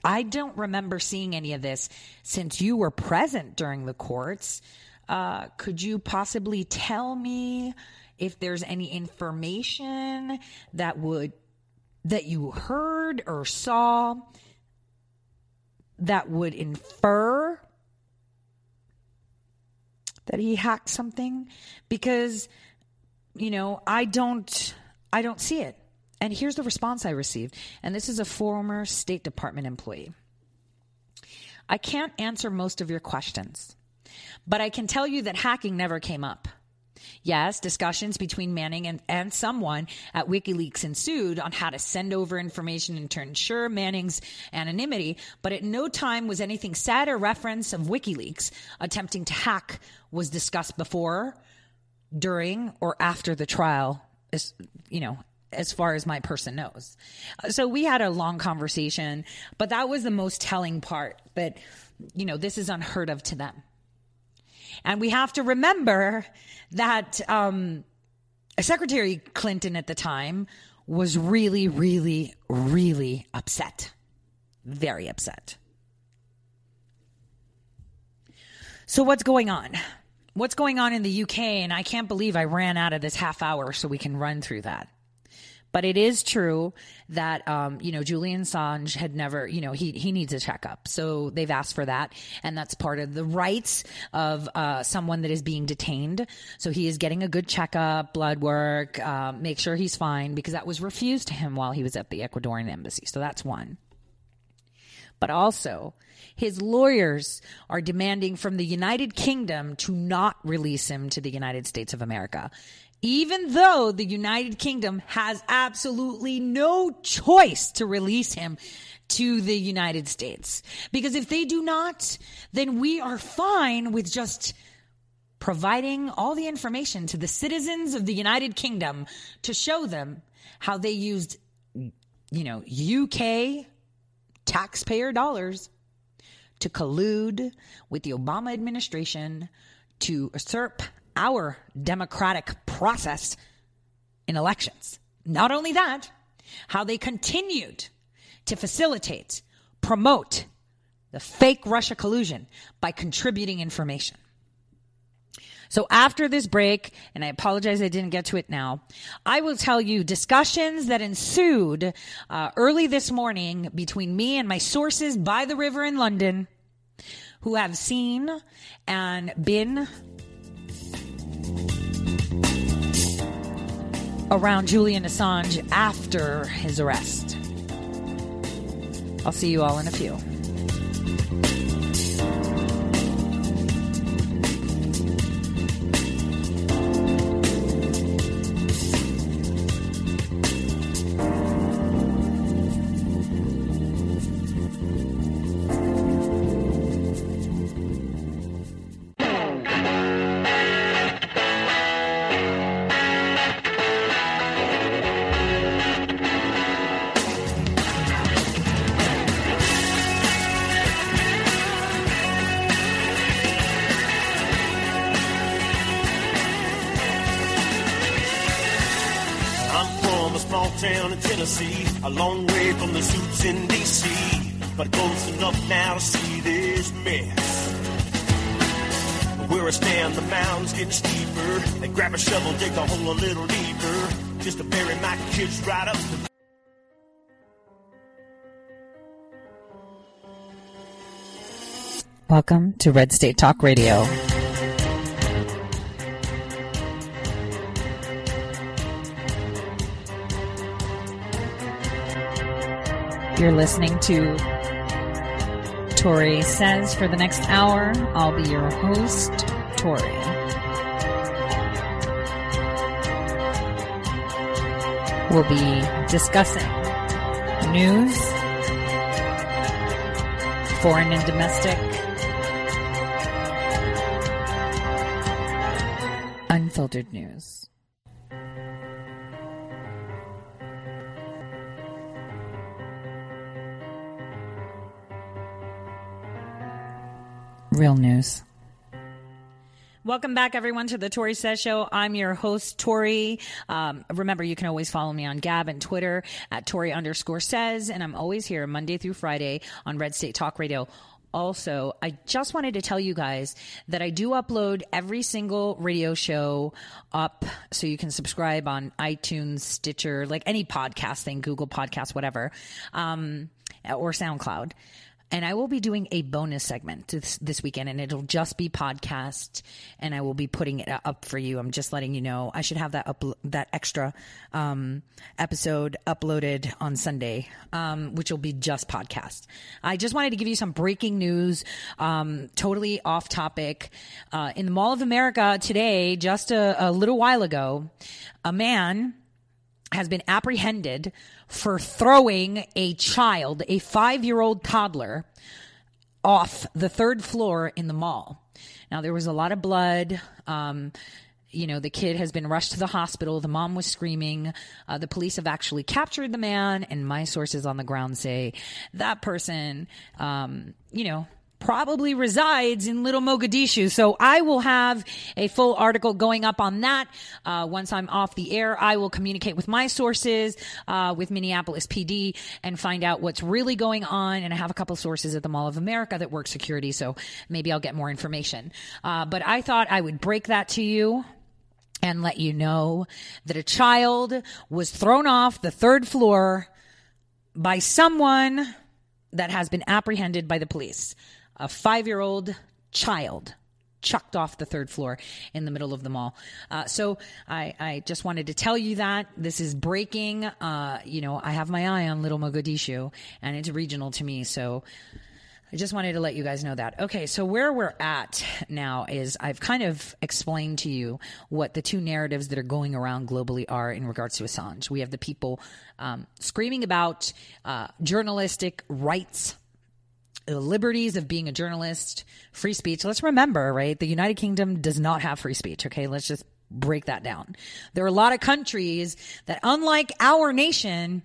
I don't remember seeing any of this since you were present during the courts. Uh, could you possibly tell me if there's any information that would that you heard or saw that would infer that he hacked something because you know i don't i don't see it. And here's the response i received. And this is a former state department employee. I can't answer most of your questions but i can tell you that hacking never came up Yes, discussions between Manning and, and someone at WikiLeaks ensued on how to send over information and to ensure Manning's anonymity, but at no time was anything said or reference of WikiLeaks attempting to hack was discussed before, during, or after the trial, as, you know, as far as my person knows. So we had a long conversation, but that was the most telling part that, you know, this is unheard of to them. And we have to remember that um, Secretary Clinton at the time was really, really, really upset. Very upset. So, what's going on? What's going on in the UK? And I can't believe I ran out of this half hour so we can run through that. But it is true that, um, you know, Julian Assange had never, you know, he, he needs a checkup. So they've asked for that. And that's part of the rights of uh, someone that is being detained. So he is getting a good checkup, blood work, uh, make sure he's fine because that was refused to him while he was at the Ecuadorian embassy. So that's one. But also, his lawyers are demanding from the United Kingdom to not release him to the United States of America even though the United Kingdom has absolutely no choice to release him to the United States. Because if they do not, then we are fine with just providing all the information to the citizens of the United Kingdom to show them how they used, you know, UK taxpayer dollars to collude with the Obama administration to usurp our democratic process in elections. Not only that, how they continued to facilitate, promote the fake Russia collusion by contributing information. So after this break, and I apologize I didn't get to it now, I will tell you discussions that ensued uh, early this morning between me and my sources by the river in London who have seen and been around Julian Assange after his arrest. I'll see you all in a few. Right up to Welcome to Red State Talk Radio. You're listening to Tori Says for the next hour. I'll be your host, Tori. We'll be discussing news, foreign and domestic, unfiltered news. Real news. Welcome back, everyone, to the Tori Says Show. I'm your host, Tori. Um, remember, you can always follow me on Gab and Twitter at Tori underscore says, and I'm always here Monday through Friday on Red State Talk Radio. Also, I just wanted to tell you guys that I do upload every single radio show up so you can subscribe on iTunes, Stitcher, like any podcast thing, Google Podcasts, whatever, um, or SoundCloud and I will be doing a bonus segment this, this weekend, and it'll just be podcast, and I will be putting it up for you. I'm just letting you know. I should have that up that extra um, episode uploaded on Sunday, um, which will be just podcast. I just wanted to give you some breaking news, um, totally off topic. Uh, in the Mall of America today, just a, a little while ago, a man has been apprehended for throwing a child, a five year old toddler, off the third floor in the mall. Now, there was a lot of blood. Um, you know, the kid has been rushed to the hospital. The mom was screaming. Uh, the police have actually captured the man, and my sources on the ground say that person, um, you know, probably resides in Little Mogadishu. So I will have a full article going up on that. Uh, once I'm off the air, I will communicate with my sources, uh, with Minneapolis PD and find out what's really going on. And I have a couple sources at the Mall of America that work security. So maybe I'll get more information. Uh, but I thought I would break that to you and let you know that a child was thrown off the third floor by someone that has been apprehended by the police a five year old child chucked off the third floor in the middle of the mall. Uh, so I, I, just wanted to tell you that this is breaking. Uh, you know, I have my eye on Little Mogadishu, and it's regional to me. So I just wanted to let you guys know that. Okay, so where we're at now is I've kind of explained to you what the two narratives that are going around globally are in regards to Assange. We have the people um, screaming about uh, journalistic rights liberties of being a journalist, free speech. Let's remember, right? The United Kingdom does not have free speech. Okay. Let's just break that down. There are a lot of countries that, unlike our nation,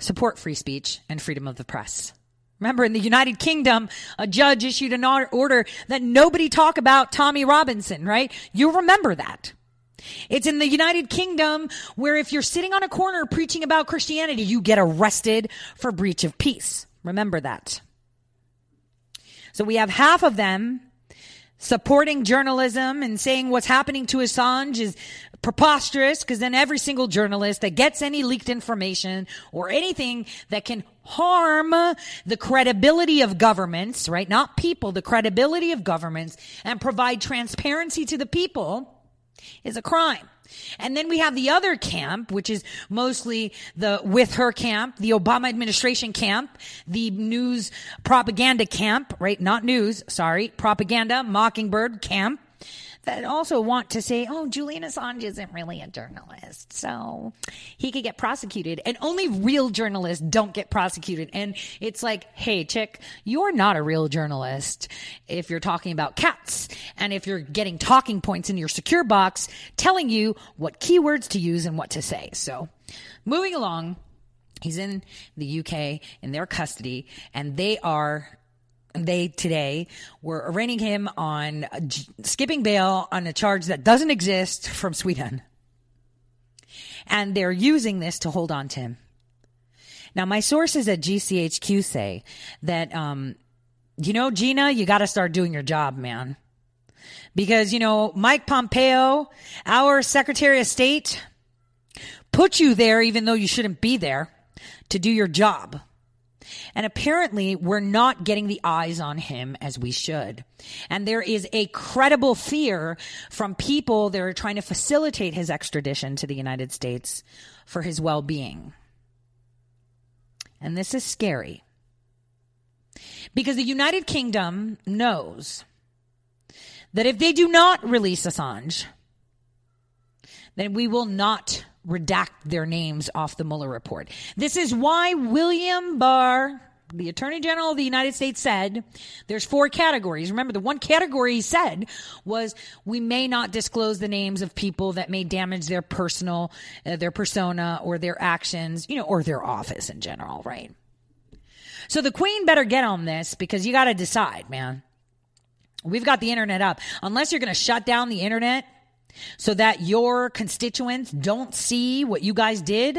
support free speech and freedom of the press. Remember, in the United Kingdom, a judge issued an order that nobody talk about Tommy Robinson, right? You remember that. It's in the United Kingdom where if you're sitting on a corner preaching about Christianity, you get arrested for breach of peace. Remember that. So we have half of them supporting journalism and saying what's happening to Assange is preposterous because then every single journalist that gets any leaked information or anything that can harm the credibility of governments, right? Not people, the credibility of governments and provide transparency to the people is a crime. And then we have the other camp, which is mostly the with her camp, the Obama administration camp, the news propaganda camp, right? Not news, sorry, propaganda, mockingbird camp that also want to say, oh, Julian Assange isn't really a journalist, so he could get prosecuted. And only real journalists don't get prosecuted. And it's like, hey, chick, you're not a real journalist if you're talking about cats and if you're getting talking points in your secure box telling you what keywords to use and what to say. So moving along. He's in the UK in their custody and they are they today were arraigning him on skipping bail on a charge that doesn't exist from Sweden. And they're using this to hold on to him. Now, my sources at GCHQ say that, um, you know, Gina, you got to start doing your job, man. Because, you know, Mike Pompeo, our Secretary of State, put you there even though you shouldn't be there to do your job. And apparently, we're not getting the eyes on him as we should. And there is a credible fear from people that are trying to facilitate his extradition to the United States for his well being. And this is scary. Because the United Kingdom knows that if they do not release Assange, then we will not redact their names off the Mueller report. This is why William Barr, the Attorney General of the United States, said there's four categories. Remember, the one category he said was we may not disclose the names of people that may damage their personal, uh, their persona, or their actions, you know, or their office in general, right? So the Queen better get on this because you got to decide, man. We've got the internet up. Unless you're going to shut down the internet so that your constituents don't see what you guys did,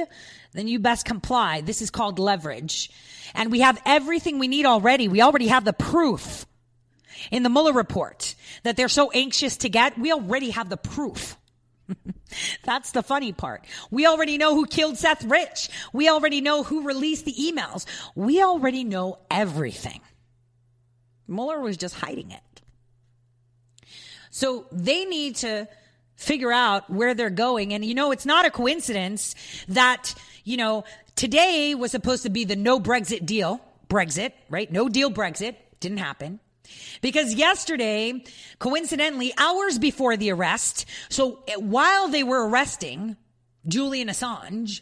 then you best comply. This is called leverage. And we have everything we need already. We already have the proof in the Mueller report that they're so anxious to get. We already have the proof. That's the funny part. We already know who killed Seth Rich. We already know who released the emails. We already know everything. Mueller was just hiding it. So they need to figure out where they're going. And you know, it's not a coincidence that, you know, today was supposed to be the no Brexit deal. Brexit, right? No deal Brexit. Didn't happen. Because yesterday, coincidentally, hours before the arrest, so eh, while they were arresting Julian Assange,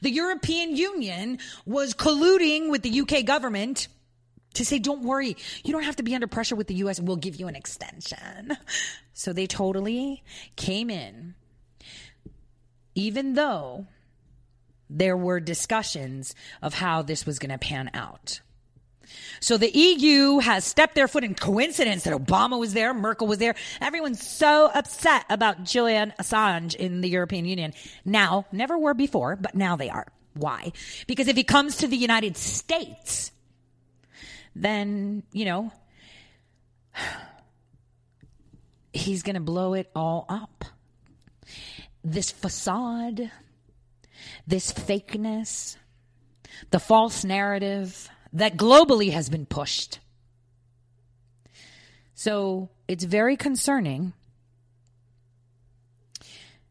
the European Union was colluding with the UK government to say, don't worry, you don't have to be under pressure with the US, we'll give you an extension. So they totally came in, even though there were discussions of how this was going to pan out. So the EU has stepped their foot in coincidence that Obama was there, Merkel was there. Everyone's so upset about Julian Assange in the European Union. Now, never were before, but now they are. Why? Because if he comes to the United States, then, you know, he's going to blow it all up. This facade, this fakeness, the false narrative that globally has been pushed. So it's very concerning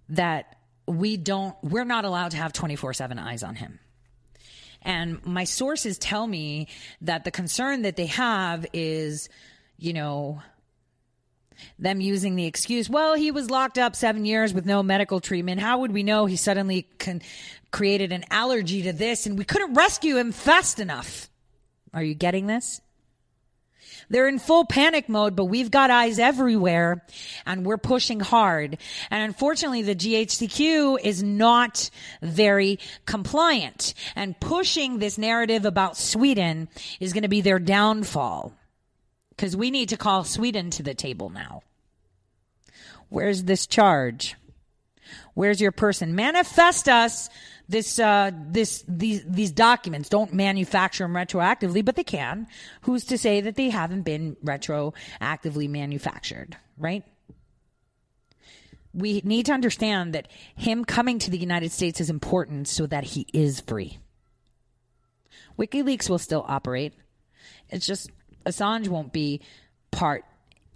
that we don't, we're not allowed to have 24 7 eyes on him. And my sources tell me that the concern that they have is, you know, them using the excuse, well, he was locked up seven years with no medical treatment. How would we know he suddenly con- created an allergy to this and we couldn't rescue him fast enough? Are you getting this? They're in full panic mode, but we've got eyes everywhere and we're pushing hard. And unfortunately, the GCHQ is not very compliant and pushing this narrative about Sweden is going to be their downfall because we need to call Sweden to the table now. Where's this charge? Where's your person? Manifest us this uh, this these these documents don't manufacture them retroactively, but they can. Who's to say that they haven't been retroactively manufactured, right? We need to understand that him coming to the United States is important so that he is free. WikiLeaks will still operate. It's just Assange won't be part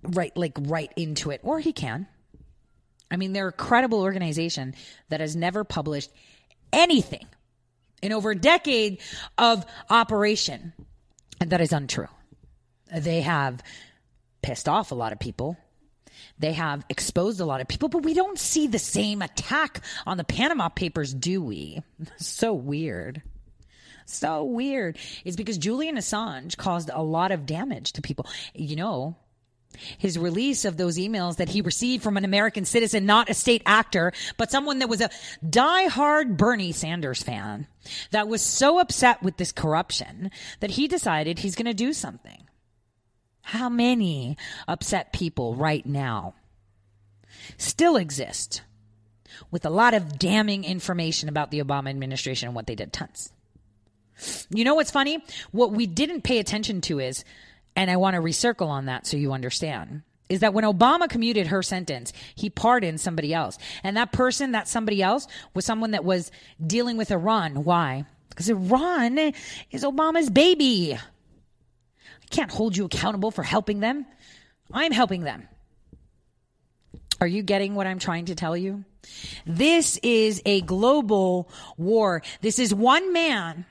right like right into it or he can. I mean, they're a credible organization that has never published anything in over a decade of operation. And that is untrue. They have pissed off a lot of people. They have exposed a lot of people, but we don't see the same attack on the Panama Papers, do we? so weird. So weird. It's because Julian Assange caused a lot of damage to people. You know, his release of those emails that he received from an American citizen, not a state actor, but someone that was a die-hard Bernie Sanders fan that was so upset with this corruption that he decided he's going to do something. How many upset people right now still exist with a lot of damning information about the Obama administration and what they did. Tons. You know what's funny? What we didn't pay attention to is, and I want to recircle on that so you understand, is that when Obama commuted her sentence, he pardoned somebody else. And that person, that somebody else, was someone that was dealing with Iran. Why? Because Iran is Obama's baby. I can't hold you accountable for helping them. I'm helping them. Are you getting what I'm trying to tell you? This is a global war. This is one man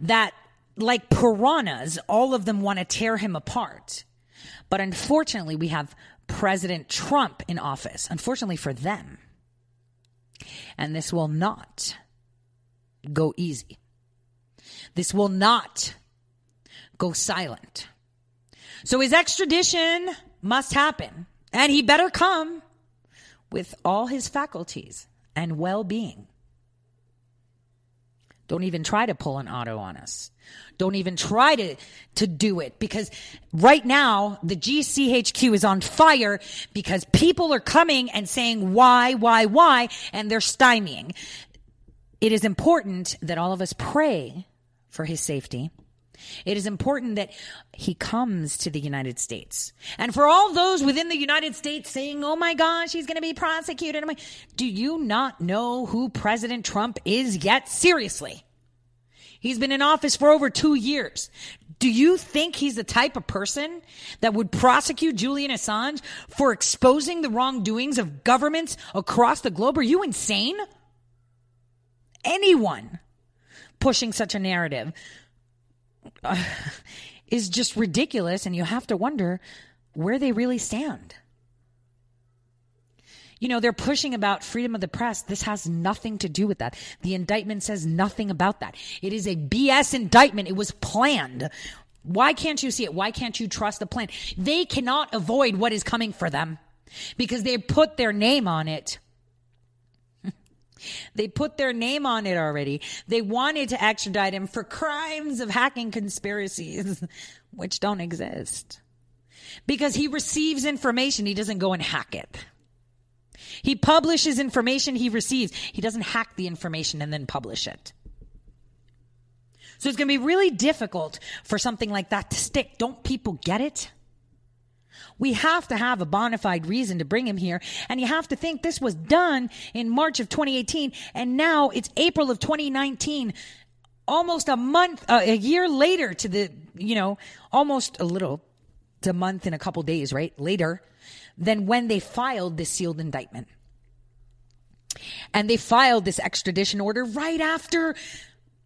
that, like piranhas, all of them want to tear him apart. But unfortunately, we have President Trump in office, unfortunately for them. And this will not go easy. This will not go silent. So his extradition must happen, and he better come with all his faculties and well being. Don't even try to pull an auto on us. Don't even try to, to do it because right now the GCHQ is on fire because people are coming and saying why, why, why, and they're stymieing. It is important that all of us pray for his safety. It is important that he comes to the United States. And for all those within the United States saying, oh my gosh, he's going to be prosecuted. Do you not know who President Trump is yet? Seriously. He's been in office for over two years. Do you think he's the type of person that would prosecute Julian Assange for exposing the wrongdoings of governments across the globe? Are you insane? Anyone pushing such a narrative uh, is just ridiculous, and you have to wonder where they really stand. You know, they're pushing about freedom of the press. This has nothing to do with that. The indictment says nothing about that. It is a BS indictment. It was planned. Why can't you see it? Why can't you trust the plan? They cannot avoid what is coming for them because they put their name on it. They put their name on it already. They wanted to extradite him for crimes of hacking conspiracies, which don't exist. Because he receives information, he doesn't go and hack it. He publishes information he receives. He doesn't hack the information and then publish it. So it's going to be really difficult for something like that to stick. Don't people get it? We have to have a bona fide reason to bring him here. And you have to think this was done in March of 2018. And now it's April of 2019. Almost a month, uh, a year later to the, you know, almost a little, a month and a couple days, right? Later than when they filed this sealed indictment. And they filed this extradition order right after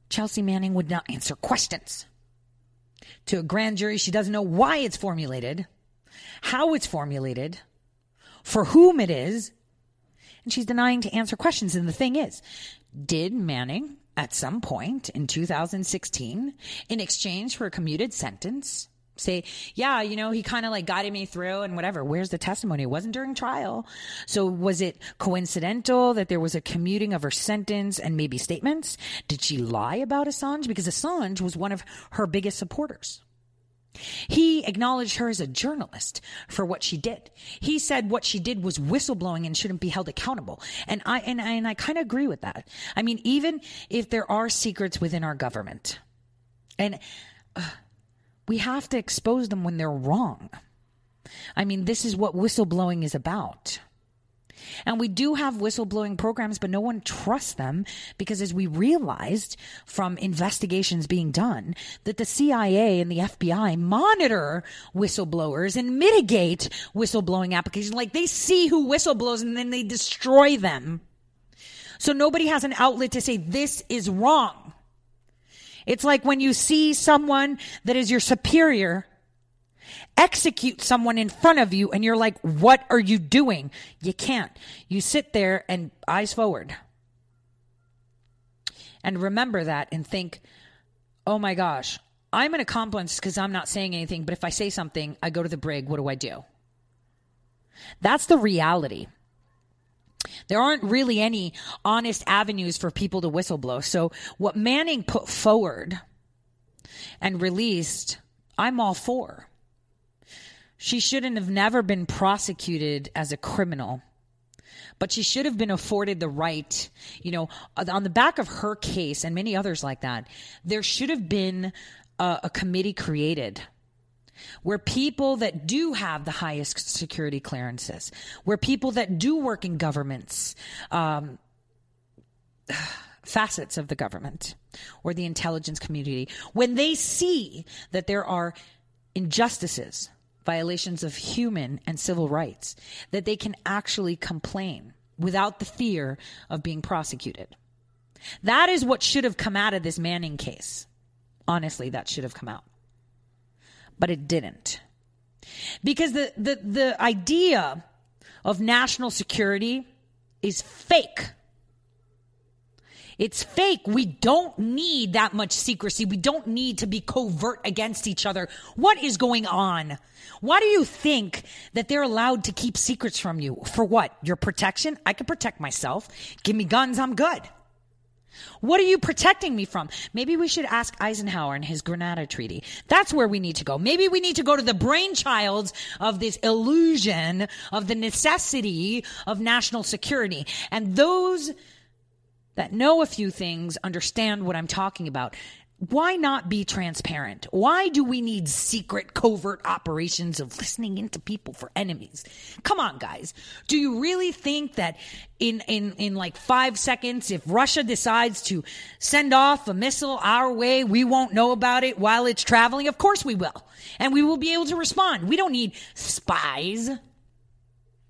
Chelsea Manning would not answer questions to a grand jury. She doesn't know why it's formulated how it's formulated, for whom it is, and she's denying to answer questions. And the thing is, did Manning at some point in 2016, in exchange for a commuted sentence, say, yeah, you know, he kind of like guided me through and whatever. Where's the testimony? It wasn't during trial. So was it coincidental that there was a commuting of her sentence and maybe statements? Did she lie about Assange? Because Assange was one of her biggest supporters. He acknowledged her as a journalist for what she did. He said what she did was whistleblowing and shouldn't be held accountable. And I and I, and I kind of agree with that. I mean, even if there are secrets within our government, and uh, we have to expose them when they're wrong. I mean, this is what whistleblowing is about. And we do have whistleblowing programs, but no one trusts them because as we realized from investigations being done, that the CIA and the FBI monitor whistleblowers and mitigate whistleblowing applications. Like they see who whistleblows and then they destroy them. So nobody has an outlet to say this is wrong. It's like when you see someone that is your superior execute someone in front of you and you're like, what are you doing? You can't. You sit there and eyes forward. And remember that and think, oh my gosh, I'm an accomplice because I'm not saying anything, but if I say something, I go to the brig. What do I do? That's the reality. There aren't really any honest avenues for people to whistleblow. So, what Manning put forward and released, I'm all for. She shouldn't have never been prosecuted as a criminal. but she should have been afforded the right, you know, on the back of her case and many others like that, there should have been a, a committee created where people that do have the highest security clearances, where people that do work in governments, um, facets of the government or the intelligence community, when they see that there are injustices, violations of human and civil rights, that they can actually complain without the fear of being prosecuted. That is what should have come out of this Manning case. Honestly, that should have come out. But it didn't. Because the, the, the idea of national security is fake. It's fake. We don't need that much secrecy. We don't need to be covert against each other. What is going on? Why do you think that they're allowed to keep secrets from you? For what? Your protection? I can protect myself. Give me guns, I'm good. What are you protecting me from? Maybe we should ask Eisenhower and his Greada Treaty. That's where we need to go. Maybe we need to go to the brainchild of this illusion of the necessity of national security. And those that know a few things understand what I'm talking about. Why not be transparent? Why do we need secret covert operations of listening into people for enemies? Come on, guys. Do you really think that in, in, in like five seconds, if Russia decides to send off a missile our way, we won't know about it while it's traveling? Of course we will. And we will be able to respond. We don't need spies.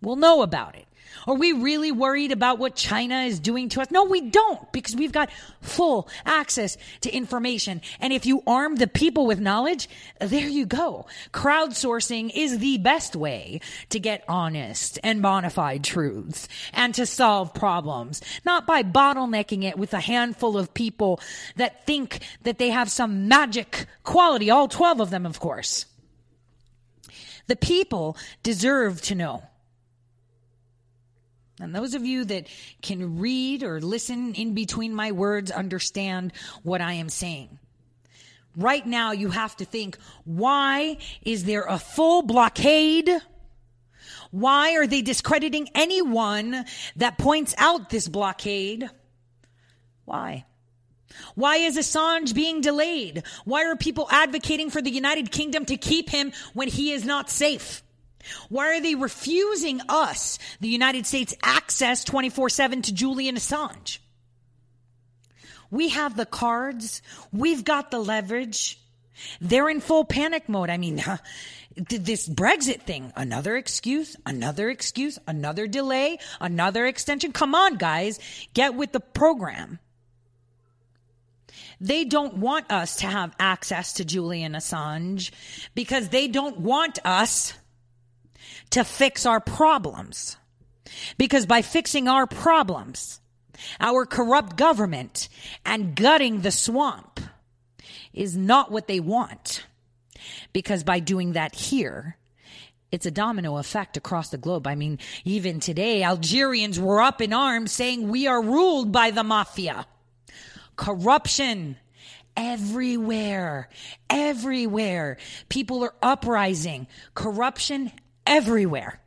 We'll know about it. Are we really worried about what China is doing to us? No, we don't because we've got full access to information. And if you arm the people with knowledge, there you go. Crowdsourcing is the best way to get honest and bona fide truths and to solve problems, not by bottlenecking it with a handful of people that think that they have some magic quality, all 12 of them, of course. The people deserve to know. And those of you that can read or listen in between my words understand what I am saying. Right now, you have to think why is there a full blockade? Why are they discrediting anyone that points out this blockade? Why? Why is Assange being delayed? Why are people advocating for the United Kingdom to keep him when he is not safe? Why are they refusing us, the United States, access 24 7 to Julian Assange? We have the cards. We've got the leverage. They're in full panic mode. I mean, this Brexit thing, another excuse, another excuse, another delay, another extension. Come on, guys, get with the program. They don't want us to have access to Julian Assange because they don't want us to fix our problems. Because by fixing our problems, our corrupt government and gutting the swamp is not what they want. Because by doing that here, it's a domino effect across the globe. I mean, even today, Algerians were up in arms saying we are ruled by the mafia. Corruption everywhere, everywhere. People are uprising. Corruption everywhere.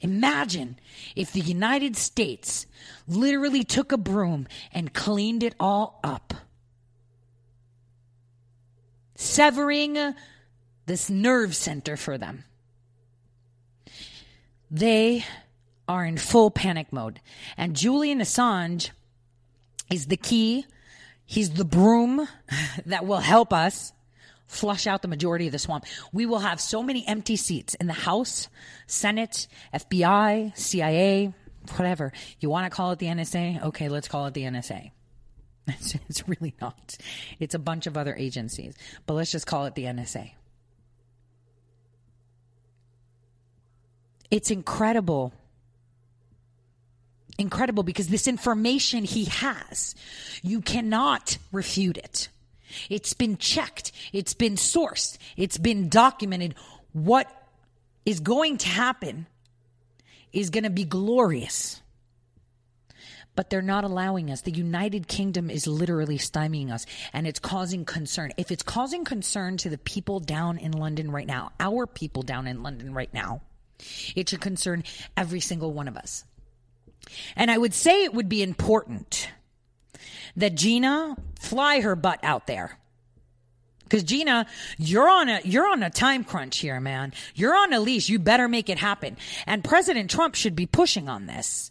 Imagine if the United States literally took a broom and cleaned it all up, severing this nerve center for them. They are in full panic mode. And Julian Assange is the key. He's the broom that will help us flush out the majority of the swamp. We will have so many empty seats in the House, Senate, FBI, CIA, whatever. You want to call it the NSA? Okay, let's call it the NSA. It's, it's really not. It's a bunch of other agencies, but let's just call it the NSA. It's incredible. Incredible because this information he has, you cannot refute it. It's been checked. It's been sourced. It's been documented. What is going to happen is going to be glorious. But they're not allowing us. The United Kingdom is literally stymieing us and it's causing concern. If it's causing concern to the people down in London right now, our people down in London right now, It should concern every single one of us. And I would say it would be important that Gina fly her butt out there. Because Gina, you're on a you're on a time crunch here, man. You're on a leash. You better make it happen. And President Trump should be pushing on this.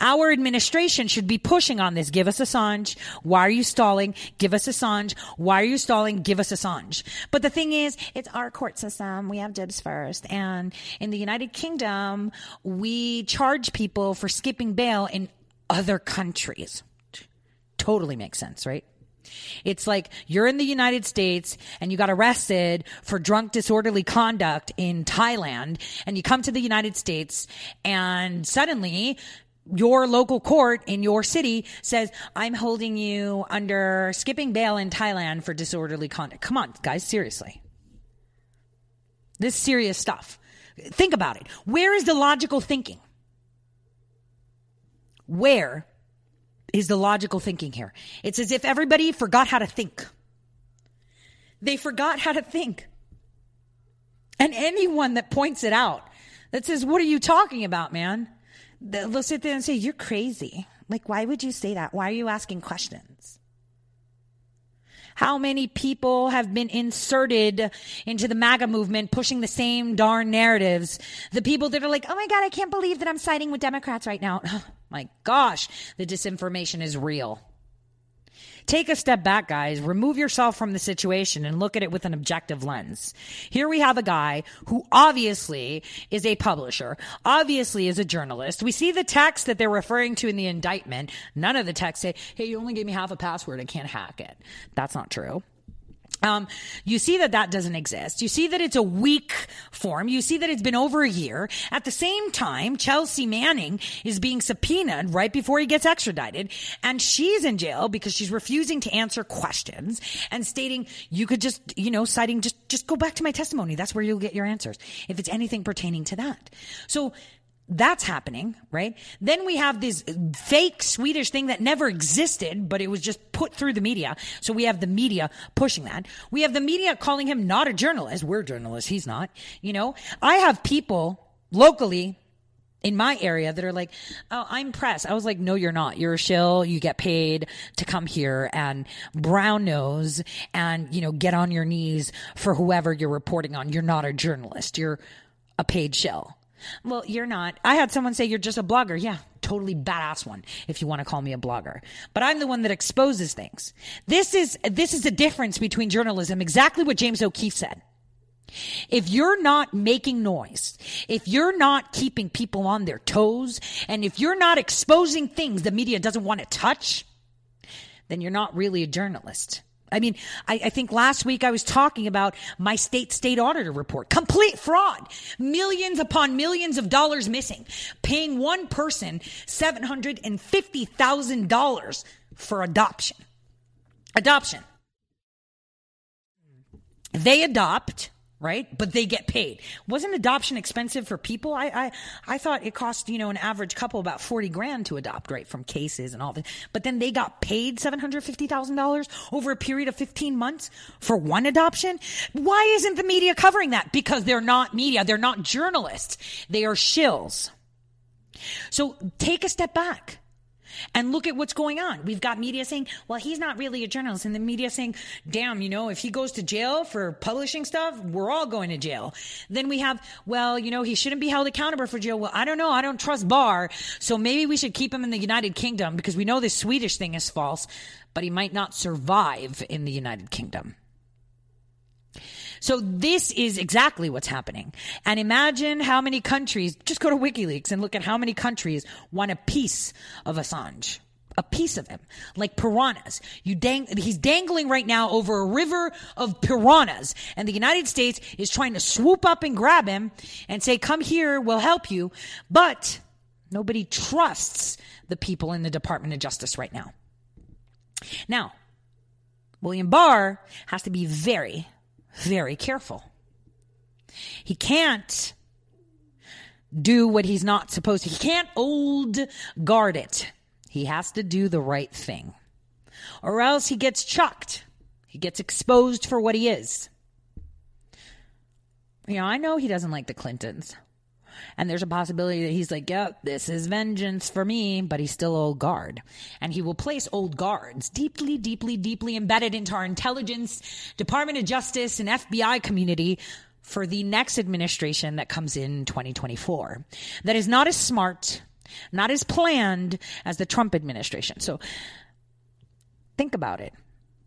Our administration should be pushing on this. Give us Assange. Why are you stalling? Give us Assange. Why are you stalling? Give us Assange. But the thing is, it's our court system. We have dibs first. And in the United Kingdom, we charge people for skipping bail in other countries. Totally makes sense, right? It's like you're in the United States and you got arrested for drunk disorderly conduct in Thailand and you come to the United States and suddenly your local court in your city says, I'm holding you under skipping bail in Thailand for disorderly conduct. Come on, guys, seriously. This serious stuff. Think about it. Where is the logical thinking? Where is the logical thinking here? It's as if everybody forgot how to think. They forgot how to think. And anyone that points it out that says, What are you talking about, man? They'll sit there and say, You're crazy. Like, why would you say that? Why are you asking questions? How many people have been inserted into the MAGA movement pushing the same darn narratives? The people that are like, oh my God, I can't believe that I'm siding with Democrats right now. my gosh, the disinformation is real. Take a step back, guys. Remove yourself from the situation and look at it with an objective lens. Here we have a guy who obviously is a publisher, obviously is a journalist. We see the text that they're referring to in the indictment. None of the texts say, hey, you only gave me half a password. I can't hack it. That's not true. Um, you see that that doesn't exist. You see that it's a weak form. You see that it's been over a year. At the same time, Chelsea Manning is being subpoenaed right before he gets extradited, and she's in jail because she's refusing to answer questions and stating, "You could just, you know, citing just just go back to my testimony. That's where you'll get your answers if it's anything pertaining to that." So that's happening, right? Then we have this fake Swedish thing that never existed, but it was just put through the media. So we have the media pushing that. We have the media calling him not a journalist. We're journalists. He's not. You know, I have people locally in my area that are like, oh, I'm press. I was like, no, you're not. You're a shill. You get paid to come here and brown nose and, you know, get on your knees for whoever you're reporting on. You're not a journalist. You're a paid shill. Well, you're not. I had someone say you're just a blogger. Yeah, totally badass one if you want to call me a blogger. But I'm the one that exposes things. This is this is the difference between journalism, exactly what James O'Keefe said. If you're not making noise, if you're not keeping people on their toes, and if you're not exposing things the media doesn't want to touch, then you're not really a journalist. I mean, I, I, think last week I was talking about my state state auditor report. Complete fraud. Millions upon millions of dollars missing. Paying one person $750,000 for adoption. Adoption. They adopt right? But they get paid. Wasn't adoption expensive for people? I, I, I thought it cost, you know, an average couple about 40 grand to adopt, right? From cases and all that. But then they got paid $750,000 over a period of 15 months for one adoption. Why isn't the media covering that? Because they're not media. They're not journalists. They are shills. So take a step back and look at what's going on. We've got media saying, well, he's not really a journalist. And the media saying, damn, you know, if he goes to jail for publishing stuff, we're all going to jail. Then we have, well, you know, he shouldn't be held accountable for jail. Well, I don't know. I don't trust Barr. So maybe we should keep him in the United Kingdom because we know this Swedish thing is false, but he might not survive in the United Kingdom. So this is exactly what's happening. And imagine how many countries, just go to WikiLeaks and look at how many countries want a piece of Assange a piece of him, like piranhas. You dang, he's dangling right now over a river of piranhas, and the United States is trying to swoop up and grab him and say, "Come here, we'll help you." But nobody trusts the people in the Department of Justice right now. Now, William Barr has to be very, very careful. He can't do what he's not supposed to. He can't old guard it. He has to do the right thing. Or else he gets chucked. He gets exposed for what he is. You know, I know he doesn't like the Clintons. And there's a possibility that he's like, yep, this is vengeance for me, but he's still old guard. And he will place old guards deeply, deeply, deeply embedded into our intelligence, Department of Justice, and FBI community for the next administration that comes in 2024. That is not as smart, not as planned as the Trump administration. So think about it.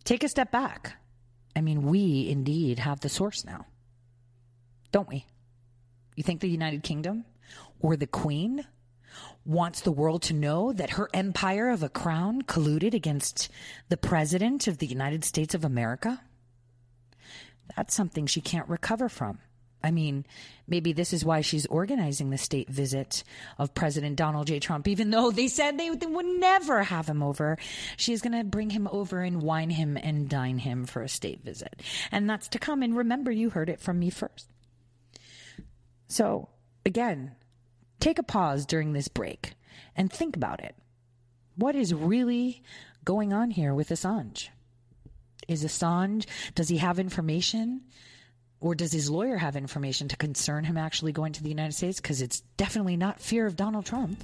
Take a step back. I mean, we indeed have the source now, don't we? You think the United Kingdom or the Queen wants the world to know that her empire of a crown colluded against the President of the United States of America? That's something she can't recover from. I mean, maybe this is why she's organizing the state visit of President Donald J. Trump, even though they said they, they would never have him over. She's going to bring him over and wine him and dine him for a state visit. And that's to come. And remember, you heard it from me first. So, again, take a pause during this break and think about it. What is really going on here with Assange? Is Assange, does he have information? Or does his lawyer have information to concern him actually going to the United States? Because it's definitely not fear of Donald Trump.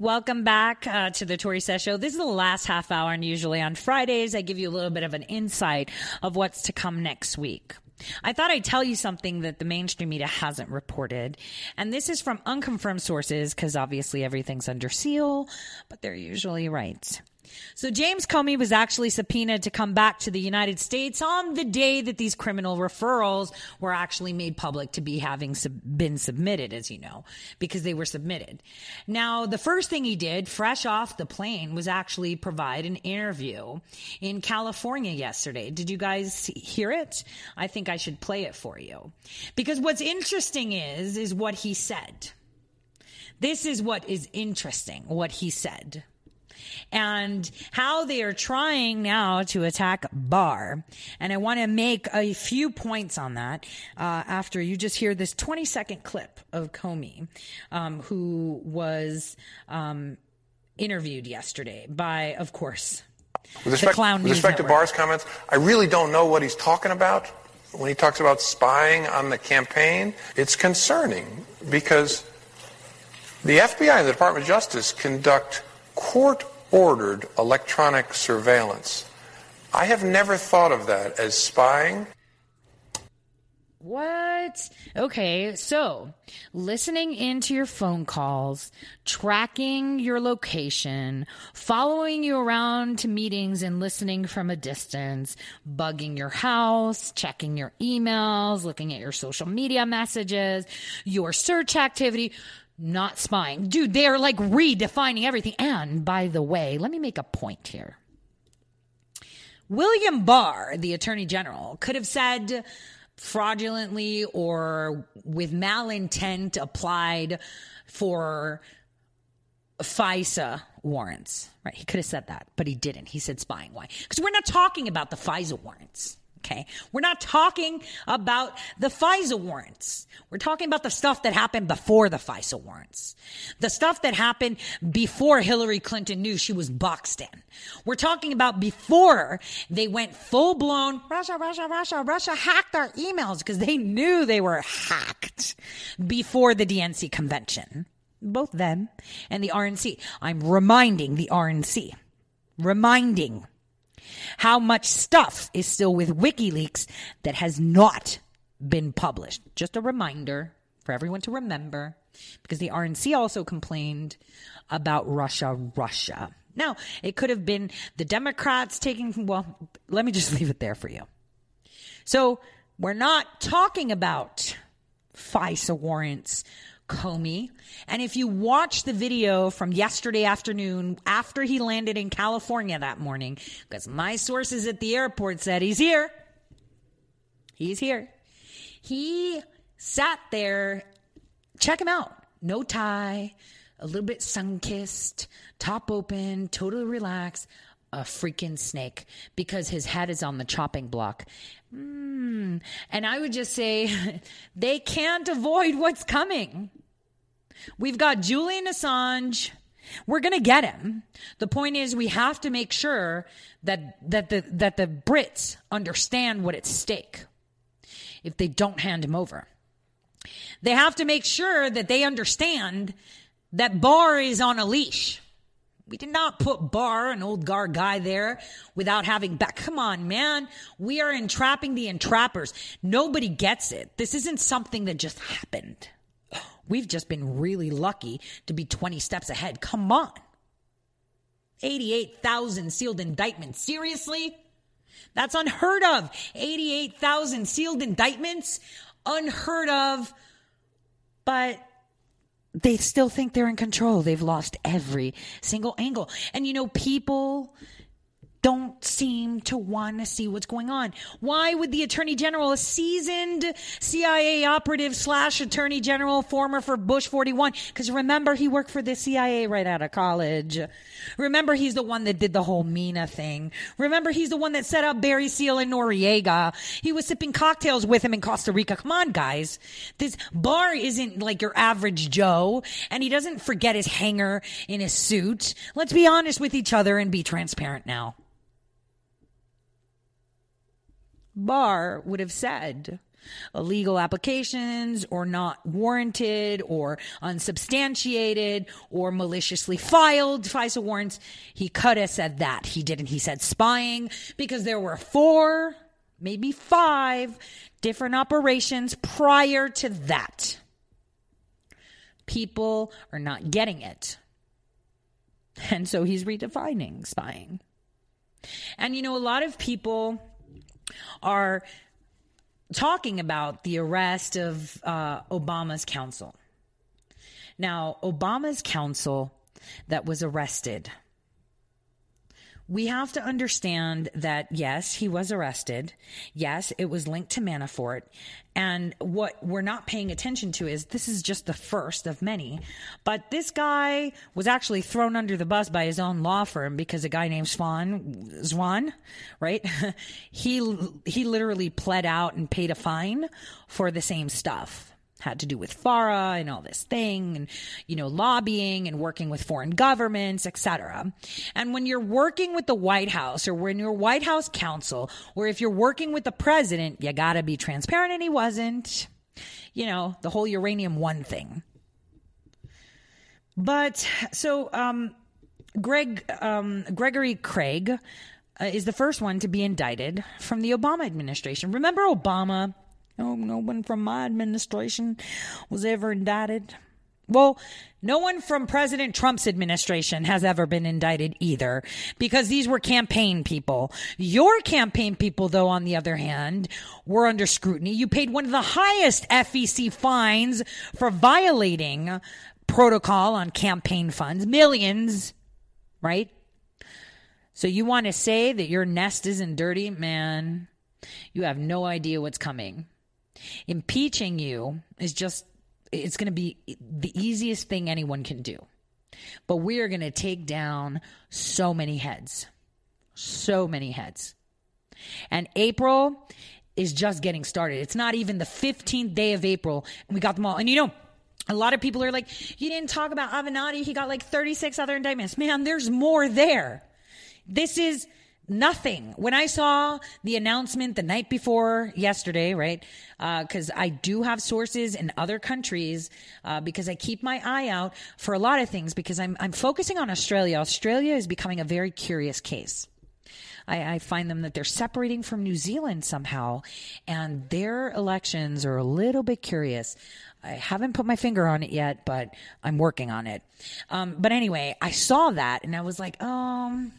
Welcome back uh, to the Tore Says Show. This is the last half hour, and usually on Fridays, I give you a little bit of an insight of what's to come next week. I thought I'd tell you something that the mainstream media hasn't reported. And this is from unconfirmed sources because obviously everything's under seal, but they're usually right. So James Comey was actually subpoenaed to come back to the United States on the day that these criminal referrals were actually made public to be having sub- been submitted, as you know, because they were submitted. Now, the first thing he did, fresh off the plane, was actually provide an interview in California yesterday. Did you guys hear it? I think I should play it for you. Because what's interesting is, is what he said. This is what is interesting, what he said and how they are trying now to attack Barr. And I want to make a few points on that uh, after you just hear this 20 second clip of Comey, um, who was um, interviewed yesterday by, of course, with respect, with respect to Barr's comments, I really don't know what he's talking about. When he talks about spying on the campaign, it's concerning because the FBI and the Department of Justice conduct court ordered electronic surveillance. I have never thought of that as spying. What? Okay, so listening into your phone calls, tracking your location, following you around to meetings and listening from a distance, bugging your house, checking your emails, looking at your social media messages, your search activity not spying. Dude, they're like redefining everything. And by the way, let me make a point here. William Barr, the attorney general, could have said fraudulently or with malintent applied for FISA warrants. Right? He could have said that, but he didn't. He said spying. Why? Because we're not talking about the FISA warrants. Okay. We're not talking about the FISA warrants. We're talking about the stuff that happened before the FISA warrants. The stuff that happened before Hillary Clinton knew she was boxed in. We're talking about before they went full blown Russia, Russia, Russia, Russia hacked our emails because they knew they were hacked before the DNC convention. Both them and the RNC. I'm reminding the RNC. Reminding how much stuff is still with WikiLeaks that has not been published. Just a reminder for everyone to remember because the RNC also complained about Russia, Russia. Now, it could have been the Democrats taking, well, let me just leave it there for you. So, we're not talking about FISA warrants Comey. And if you watch the video from yesterday afternoon after he landed in California that morning, because my sources at the airport said he's here, he's here. He sat there, check him out. No tie, a little bit sun kissed, top open, totally relaxed, a freaking snake because his head is on the chopping block. Mm. And I would just say they can't avoid what's coming. We've got Julian Assange. We're going to get him. The point is we have to make sure that that the that the Brits understand what at stake if they don't hand him over. They have to make sure that they understand that Barr is on a leash. We did not put Barr, an old guard guy, there without having back. Come on, man. We are entrapping the entrappers. Nobody gets it. This isn't something that just happened. We've just been really lucky to be 20 steps ahead. Come on. 88,000 sealed indictments. Seriously? That's unheard of. 88,000 sealed indictments. Unheard of. But they still think they're in control. They've lost every single angle. And you know, people don't seem to want to see what's going on. Why would the attorney general, a seasoned CIA operative slash attorney general, former for Bush 41, because remember he worked for the CIA right out of college. Remember he's the one that did the whole Mena thing. Remember he's the one that set up Barry Seal and Noriega. He was sipping cocktails with him in Costa Rica. Come on, guys. This Barr isn't like your average Joe, and he doesn't forget his hanger in his suit. Let's be honest with each other and be transparent now. Barr would have said illegal applications or not warranted or unsubstantiated or maliciously filed FISA warrants. He could have said that. He didn't. He said spying because there were four, maybe five different operations prior to that. People are not getting it. And so he's redefining spying. And you know, a lot of people are talking about the arrest of uh, Obama's counsel. Now, Obama's counsel that was arrested we have to understand that yes, he was arrested. Yes, it was linked to Manafort. And what we're not paying attention to is this is just the first of many. But this guy was actually thrown under the bus by his own law firm because a guy named Swan, Swan, right? he, he literally pled out and paid a fine for the same stuff had to do with FARA and all this thing and you know lobbying and working with foreign governments etc and when you're working with the white house or when you're white house counsel or if you're working with the president you got to be transparent and he wasn't. You know the whole uranium one thing. But so um greg um gregory craig uh, is the first one to be indicted from the obama administration. Remember obama no, no one from my administration was ever indicted. Well, no one from President Trump's administration has ever been indicted either because these were campaign people. Your campaign people, though, on the other hand, were under scrutiny. You paid one of the highest FEC fines for violating protocol on campaign funds, millions, right? So you want to say that your nest isn't dirty? Man, you have no idea what's coming. Impeaching you is just, it's going to be the easiest thing anyone can do. But we are going to take down so many heads. So many heads. And April is just getting started. It's not even the 15th day of April, and we got them all. And you know, a lot of people are like, you didn't talk about Avenatti. He got like 36 other indictments. Man, there's more there. This is nothing. When I saw the announcement the night before yesterday, right? Because uh, I do have sources in other countries uh, because I keep my eye out for a lot of things because I'm, I'm focusing on Australia. Australia is becoming a very curious case. I, I, find them that they're separating from New Zealand somehow, and their elections are a little bit curious. I haven't put my finger on it yet, but I'm working on it. Um, but anyway, I saw that and I was like, um,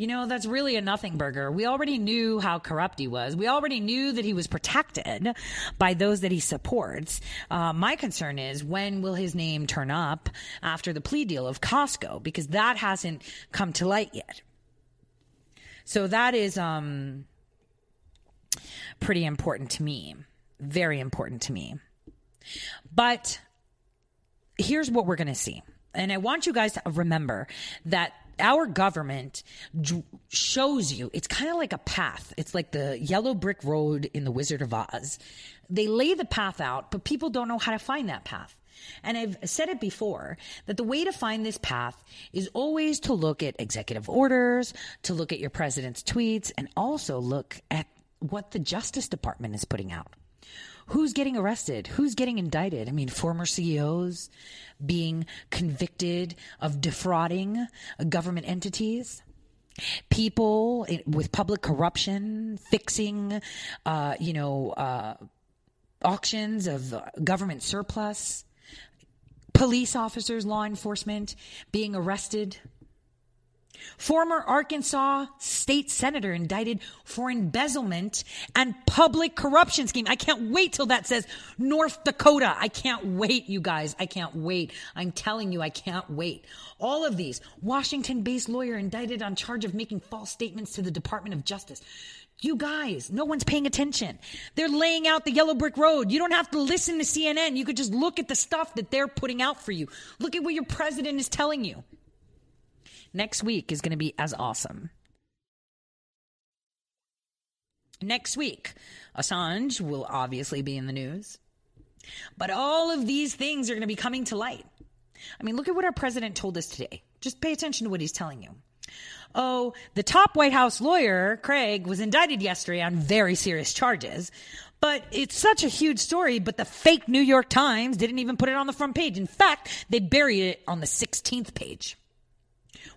you know, that's really a nothing burger. We already knew how corrupt he was. We already knew that he was protected by those that he supports. Uh, my concern is when will his name turn up after the plea deal of Costco? Because that hasn't come to light yet. So that is um, pretty important to me. Very important to me. But here's what we're going to see. And I want you guys to remember that our government shows you it's kind of like a path. It's like the yellow brick road in the wizard of oz. They lay the path out but people don't know how to find that path. And I've said it before that the way to find this path is always to look at executive orders, to look at your president's tweets, and also look at what the Justice Department is putting out who's getting arrested? Who's getting indicted? I mean, former CEOs being convicted of defrauding government entities. People with public corruption fixing, uh, you know, uh, auctions of government surplus, police officers, law enforcement being arrested Former Arkansas state senator indicted for embezzlement and public corruption scheme. I can't wait till that says North Dakota. I can't wait, you guys. I can't wait. I'm telling you, I can't wait. All of these. Washington based lawyer indicted on charge of making false statements to the Department of Justice. You guys, no one's paying attention. They're laying out the yellow brick road. You don't have to listen to CNN. You could just look at the stuff that they're putting out for you. Look at what your president is telling you next week is going to be as awesome. Next week, Assange will obviously be in the news. But all of these things are going to be coming to light. I mean, look at what our president told us today. Just pay attention to what he's telling you. Oh, the top White House lawyer, Craig, was indicted yesterday on very serious charges. But it's such a huge story, but the fake New York Times didn't even put it on the front page. In fact, they buried it on the 16th page.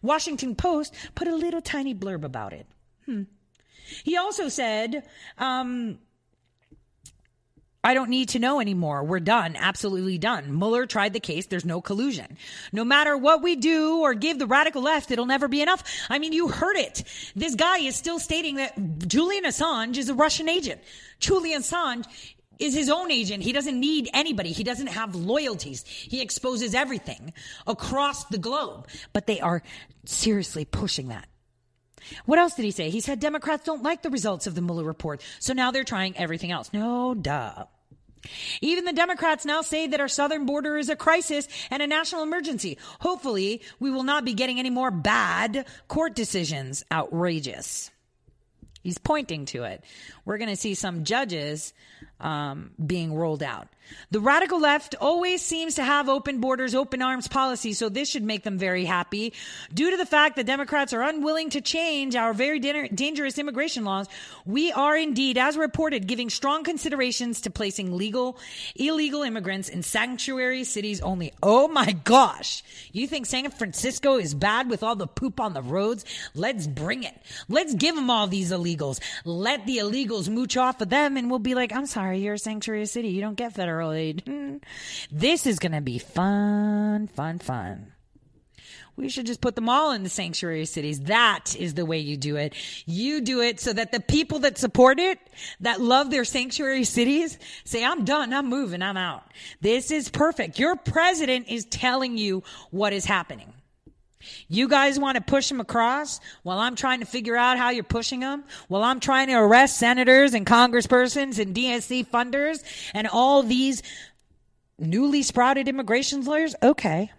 Washington Post put a little tiny blurb about it. Hmm. He also said, um, I don't need to know anymore. We're done. Absolutely done. Mueller tried the case. There's no collusion. No matter what we do or give the radical left, it'll never be enough. I mean, you heard it. This guy is still stating that Julian Assange is a Russian agent. Julian Assange is his own agent. He doesn't need anybody. He doesn't have loyalties. He exposes everything across the globe. But they are seriously pushing that. What else did he say? He said Democrats don't like the results of the Mueller report, so now they're trying everything else. No, duh. Even the Democrats now say that our southern border is a crisis and a national emergency. Hopefully, we will not be getting any more bad court decisions. Outrageous. He's pointing to it. We're going to see some judges um, being rolled out. The radical left always seems to have open borders, open arms policy, so this should make them very happy. Due to the fact that Democrats are unwilling to change our very dangerous immigration laws, we are indeed, as reported, giving strong considerations to placing legal, illegal immigrants in sanctuary cities only. Oh my gosh. You think San Francisco is bad with all the poop on the roads? Let's bring it. Let's give them all these illegals. Let the illegals mooch off of them and we'll be like, I'm sorry, you're a sanctuary city. You don't get federal This is going to be fun, fun, fun. We should just put them all in the sanctuary cities. That is the way you do it. You do it so that the people that support it, that love their sanctuary cities, say, I'm done. I'm moving. I'm out. This is perfect. Your president is telling you what is happening. You guys want to push them across while I'm trying to figure out how you're pushing them? While I'm trying to arrest senators and congresspersons and DSC funders and all these newly sprouted immigration lawyers? Okay.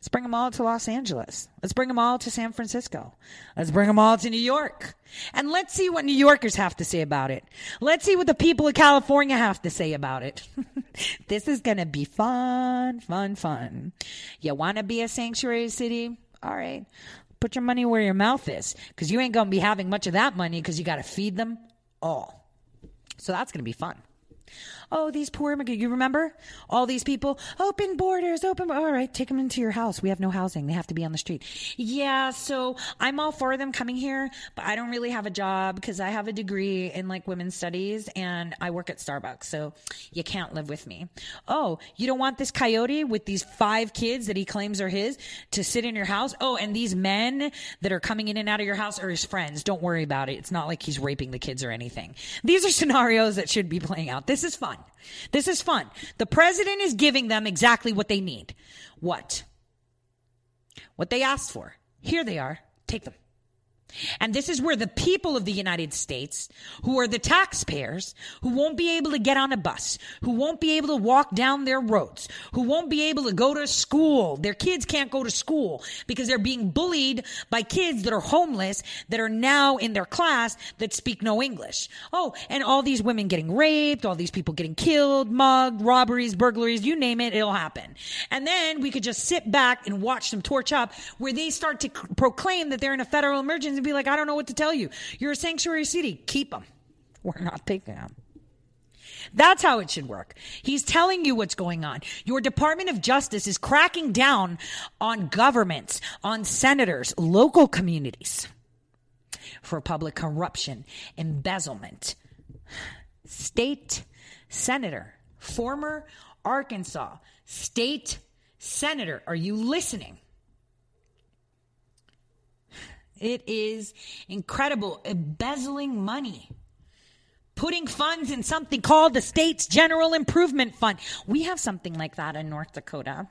Let's bring them all to Los Angeles. Let's bring them all to San Francisco. Let's bring them all to New York. And let's see what New Yorkers have to say about it. Let's see what the people of California have to say about it. this is going to be fun, fun, fun. You want to be a sanctuary city? All right. Put your money where your mouth is because you ain't going to be having much of that money because you got to feed them all. So that's going to be fun. Oh, these poor immigrants. You remember all these people? Open borders, open. All right, take them into your house. We have no housing. They have to be on the street. Yeah, so I'm all for them coming here, but I don't really have a job because I have a degree in like women's studies and I work at Starbucks. So you can't live with me. Oh, you don't want this coyote with these five kids that he claims are his to sit in your house? Oh, and these men that are coming in and out of your house are his friends. Don't worry about it. It's not like he's raping the kids or anything. These are scenarios that should be playing out. This is fun. This is fun. The president is giving them exactly what they need. What? What they asked for. Here they are. Take them. And this is where the people of the United States, who are the taxpayers, who won't be able to get on a bus, who won't be able to walk down their roads, who won't be able to go to school, their kids can't go to school because they're being bullied by kids that are homeless that are now in their class that speak no English. Oh, and all these women getting raped, all these people getting killed, mugged, robberies, burglaries, you name it, it'll happen. And then we could just sit back and watch them torch up where they start to proclaim that they're in a federal emergency and be like, I don't know what to tell you. You're a sanctuary city. Keep them. We're not taking them. That's how it should work. He's telling you what's going on. Your Department of Justice is cracking down on governments, on senators, local communities for public corruption, embezzlement. State senator, former Arkansas state senator, are you listening? It is incredible. Embezzling money. Putting funds in something called the state's general improvement fund. We have something like that in North Dakota.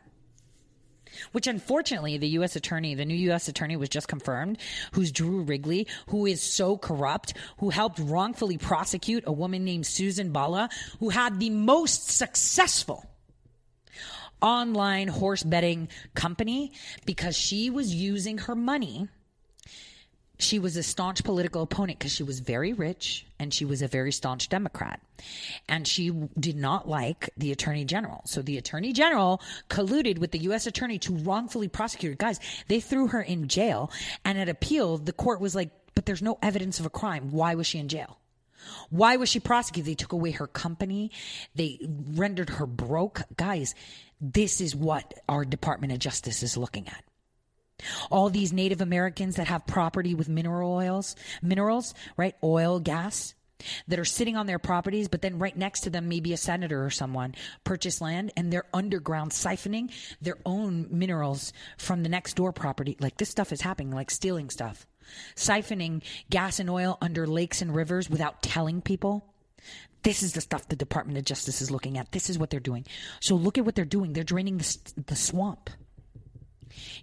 Which unfortunately, the U.S. attorney, the new U.S. attorney was just confirmed, who's Drew Wrigley, who is so corrupt, who helped wrongfully prosecute a woman named Susan Bala, who had the most successful online horse betting company because she was using her money she was a staunch political opponent because she was very rich and she was a very staunch Democrat. And she did not like the attorney general. So the attorney general colluded with the U.S. attorney to wrongfully prosecute her. Guys, they threw her in jail. And at appeal, the court was like, but there's no evidence of a crime. Why was she in jail? Why was she prosecuted? They took away her company. They rendered her broke. Guys, this is what our Department of Justice is looking at. All these Native Americans that have property with mineral oils, minerals, right? Oil, gas. that are sitting on their properties, but then right next to them, maybe a senator or someone purchased land and they're underground siphoning their own minerals from the next door property. Like this stuff is happening, like stealing stuff, siphoning gas and oil under lakes and rivers without telling people. This is the stuff the Department of Justice is looking at. This is what they're doing. So look at what they're doing. They're draining the, the swamp.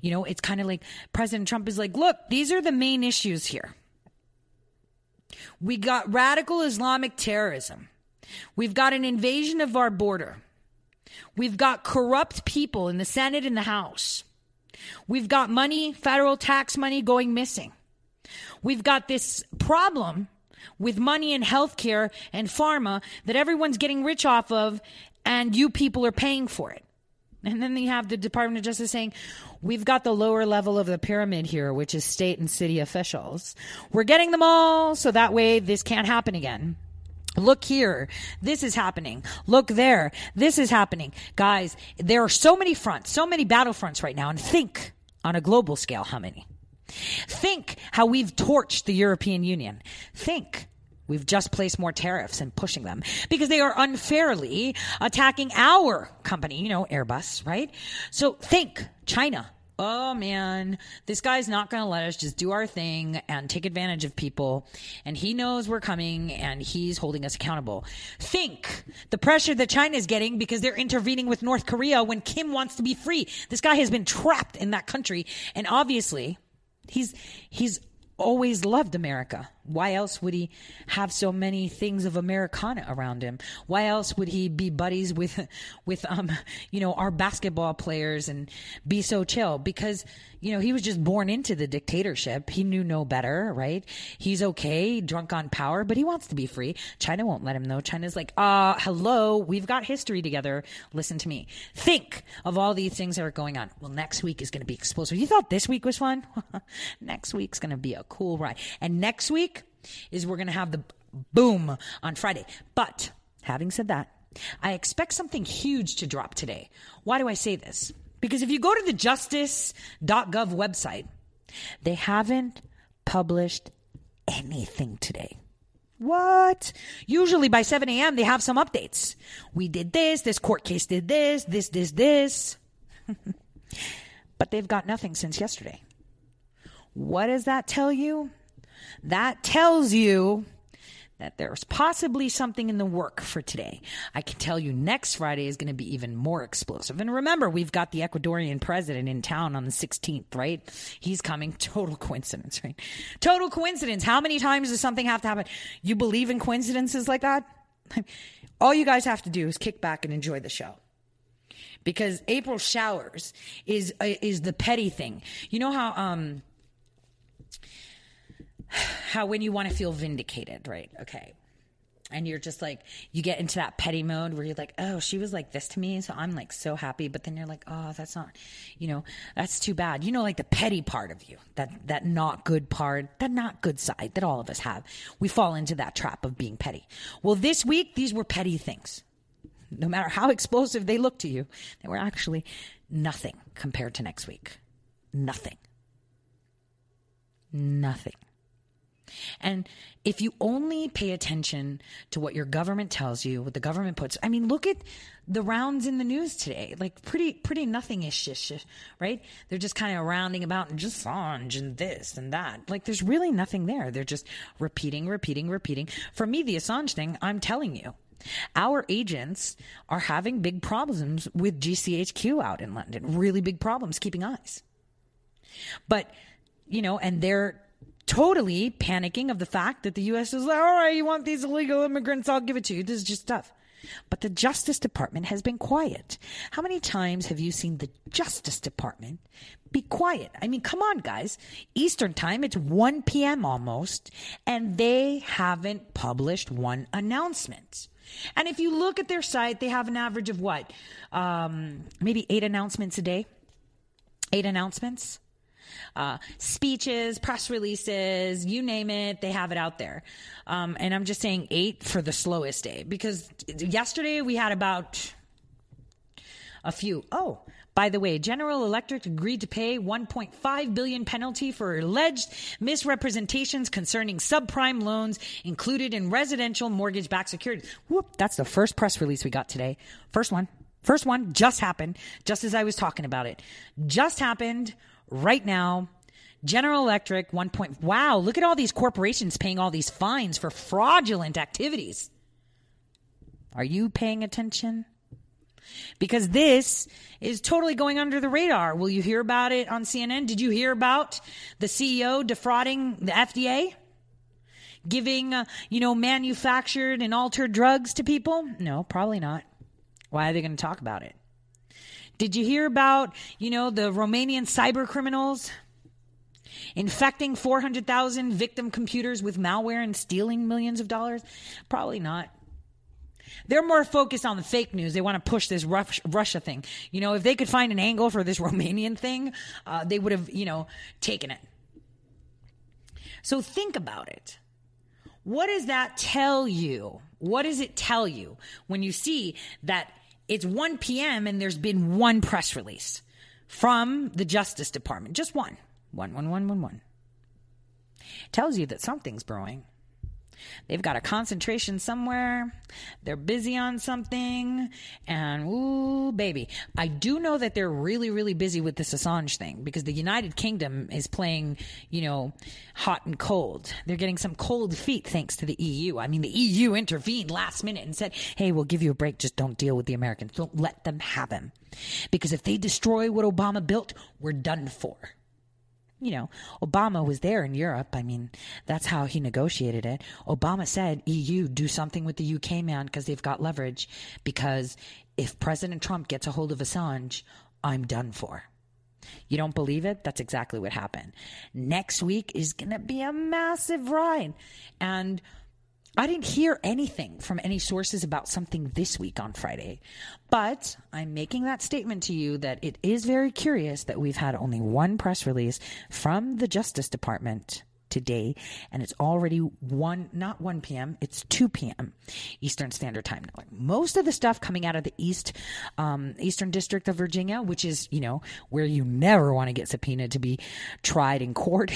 You know, it's kind of like President Trump is like, look, these are the main issues here. We got radical Islamic terrorism. We've got an invasion of our border. We've got corrupt people in the Senate and the House. We've got money, federal tax money going missing. We've got this problem with money in healthcare and pharma that everyone's getting rich off of, and you people are paying for it. And then you have the Department of Justice saying, we've got the lower level of the pyramid here, which is state and city officials. We're getting them all so that way this can't happen again. Look here. This is happening. Look there. This is happening. Guys, there are so many fronts, so many battlefronts right now. And think on a global scale how many. Think how we've torched the European Union. Think We've just placed more tariffs and pushing them because they are unfairly attacking our company, you know, Airbus, right? So think China. Oh man, this guy's not going to let us just do our thing and take advantage of people. And he knows we're coming and he's holding us accountable. Think the pressure that China is getting because they're intervening with North Korea when Kim wants to be free. This guy has been trapped in that country. And obviously he's, he's always loved America. Why else would he have so many things of Americana around him? Why else would he be buddies with, with, um, you know, our basketball players and be so chill? Because, you know, he was just born into the dictatorship. He knew no better, right? He's okay, drunk on power, but he wants to be free. China won't let him know. China's like, uh, hello, we've got history together. Listen to me. Think of all these things that are going on. Well, next week is going to be explosive. You thought this week was fun? next week's going to be a cool ride. And next week, is we're going to have the boom on Friday. But having said that, I expect something huge to drop today. Why do I say this? Because if you go to the justice.gov website, they haven't published anything today. What? Usually by 7 a.m., they have some updates. We did this, this court case did this, this, this, this. but they've got nothing since yesterday. What does that tell you? That tells you that there's possibly something in the work for today. I can tell you next Friday is going to be even more explosive. And remember, we've got the Ecuadorian president in town on the 16th, right? He's coming. Total coincidence, right? Total coincidence. How many times does something have to happen? You believe in coincidences like that? All you guys have to do is kick back and enjoy the show. Because April showers is uh, is the petty thing. You know how um how when you want to feel vindicated, right? Okay. And you're just like, you get into that petty mode where you're like, oh, she was like this to me. So I'm like so happy. But then you're like, oh, that's not, you know, that's too bad. You know, like the petty part of you, that, that not good part, that not good side that all of us have. We fall into that trap of being petty. Well, this week, these were petty things. No matter how explosive they look to you, they were actually nothing compared to next week. Nothing. Nothing. And if you only pay attention to what your government tells you, what the government puts, I mean, look at the rounds in the news today, like pretty, pretty nothing ish, right? They're just kind of rounding about and just Assange and this and that. Like there's really nothing there. They're just repeating, repeating, repeating. For me, the Assange thing, I'm telling you, our agents are having big problems with GCHQ out in London, really big problems keeping eyes. But, you know, and they're totally panicking of the fact that the U.S. is like, all right, you want these illegal immigrants? I'll give it to you. This is just stuff. But the Justice Department has been quiet. How many times have you seen the Justice Department be quiet? I mean, come on, guys. Eastern time, it's 1 p.m. almost, and they haven't published one announcement. And if you look at their site, they have an average of what? Um, maybe eight announcements a day? Eight announcements? Uh, speeches, press releases, you name it, they have it out there. Um, and I'm just saying eight for the slowest day because yesterday we had about a few. Oh, By the way, General Electric agreed to pay 1.5 billion penalty for alleged misrepresentations concerning subprime loans included in residential mortgage-backed securities. Whoop, that's the first press release we got today. First one. First one just happened, just as I was talking about it. Just happened right now. General Electric, one point. Wow, look at all these corporations paying all these fines for fraudulent activities. Are you paying attention? Because this is totally going under the radar. Will you hear about it on CNN? Did you hear about the CEO defrauding the FDA? Giving, uh, you know, manufactured and altered drugs to people? No, probably not. Why are they going to talk about it? Did you hear about, you know, the Romanian cyber criminals infecting 400,000 victim computers with malware and stealing millions of dollars? Probably not. They're more focused on the fake news. They want to push this Russia thing. You know, if they could find an angle for this Romanian thing, uh, they would have, you know, taken it. So think about it. What does that tell you? What does it tell you when you see that it's 1 p.m. and there's been one press release from the Justice Department? Just one. One, one, one, one, one. Tells you that something's brewing. They've got a concentration somewhere. They're busy on something. And, ooh, baby. I do know that they're really, really busy with this Assange thing because the United Kingdom is playing, you know, hot and cold. They're getting some cold feet thanks to the EU. I mean, the EU intervened last minute and said, hey, we'll give you a break. Just don't deal with the Americans. Don't let them have him. Because if they destroy what Obama built, we're done for you know, Obama was there in Europe. I mean, that's how he negotiated it. Obama said, EU, do something with the UK, man, because they've got leverage. Because if President Trump gets a hold of Assange, I'm done for. You don't believe it? That's exactly what happened. Next week is going to be a massive ride. And I didn't hear anything from any sources about something this week on Friday, but I'm making that statement to you that it is very curious that we've had only one press release from the Justice Department today, and it's already one, not 1 p.m., it's 2 p.m. Eastern Standard Time. Now, most of the stuff coming out of the East, um, Eastern District of Virginia, which is, you know, where you never want to get subpoenaed to be tried in court,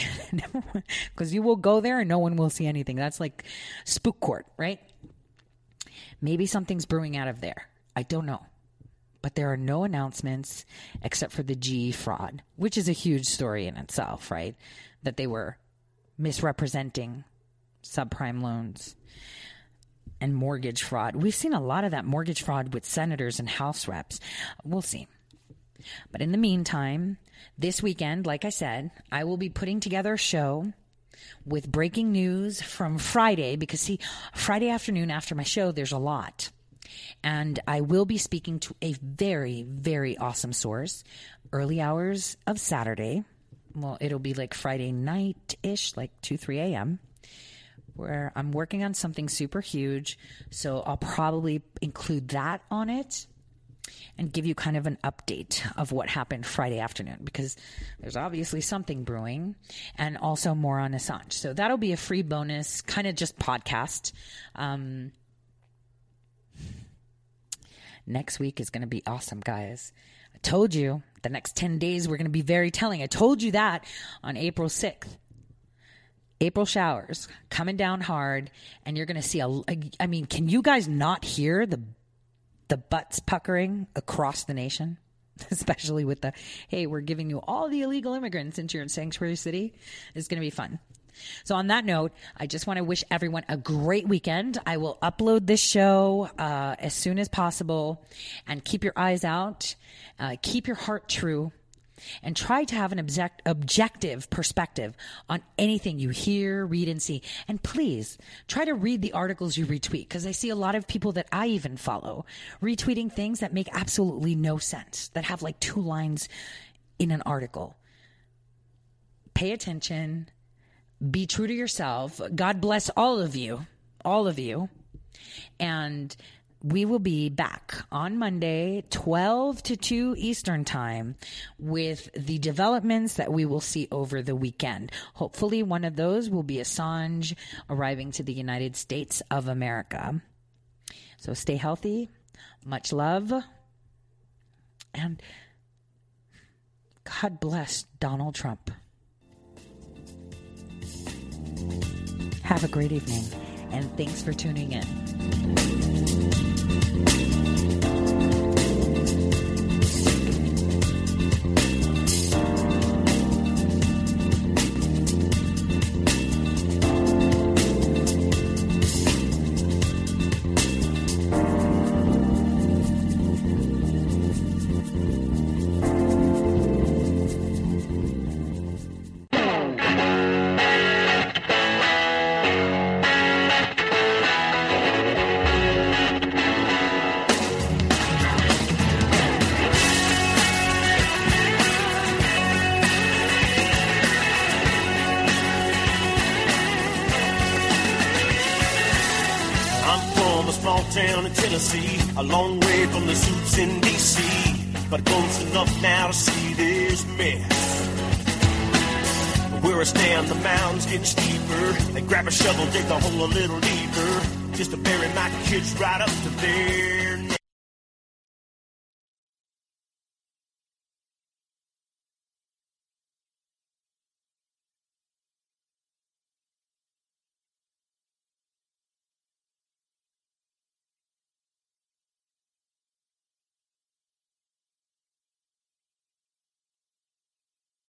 because you will go there and no one will see anything. That's like spook court, right? Maybe something's brewing out of there. I don't know but there are no announcements except for the G fraud, which is a huge story in itself, right? That they were misrepresenting subprime loans and mortgage fraud. We've seen a lot of that mortgage fraud with senators and House reps. We'll see. But in the meantime, this weekend, like I said, I will be putting together a show with breaking news from Friday because, see, Friday afternoon after my show, there's a lot. And I will be speaking to a very, very awesome source early hours of Saturday well, it'll be like Friday night ish, like 2, 3 a.m., where I'm working on something super huge. So I'll probably include that on it and give you kind of an update of what happened Friday afternoon because there's obviously something brewing and also more on Assange. So that'll be a free bonus, kind of just podcast. Um, next week is going to be awesome, guys. I told you the next 10 days were going to be very telling. I told you that on April 6th. April showers coming down hard, and you're going to see a. I mean, can you guys not hear the the butts puckering across the nation? Especially with the, hey, we're giving you all the illegal immigrants into your sanctuary city. It's going to be fun. So, on that note, I just want to wish everyone a great weekend. I will upload this show uh, as soon as possible and keep your eyes out, uh, keep your heart true. And try to have an object, objective perspective on anything you hear, read, and see. And please try to read the articles you retweet because I see a lot of people that I even follow retweeting things that make absolutely no sense, that have like two lines in an article. Pay attention, be true to yourself. God bless all of you, all of you. And we will be back on Monday, 12 to 2 Eastern Time, with the developments that we will see over the weekend. Hopefully, one of those will be Assange arriving to the United States of America. So stay healthy, much love, and God bless Donald Trump. Have a great evening, and thanks for tuning in.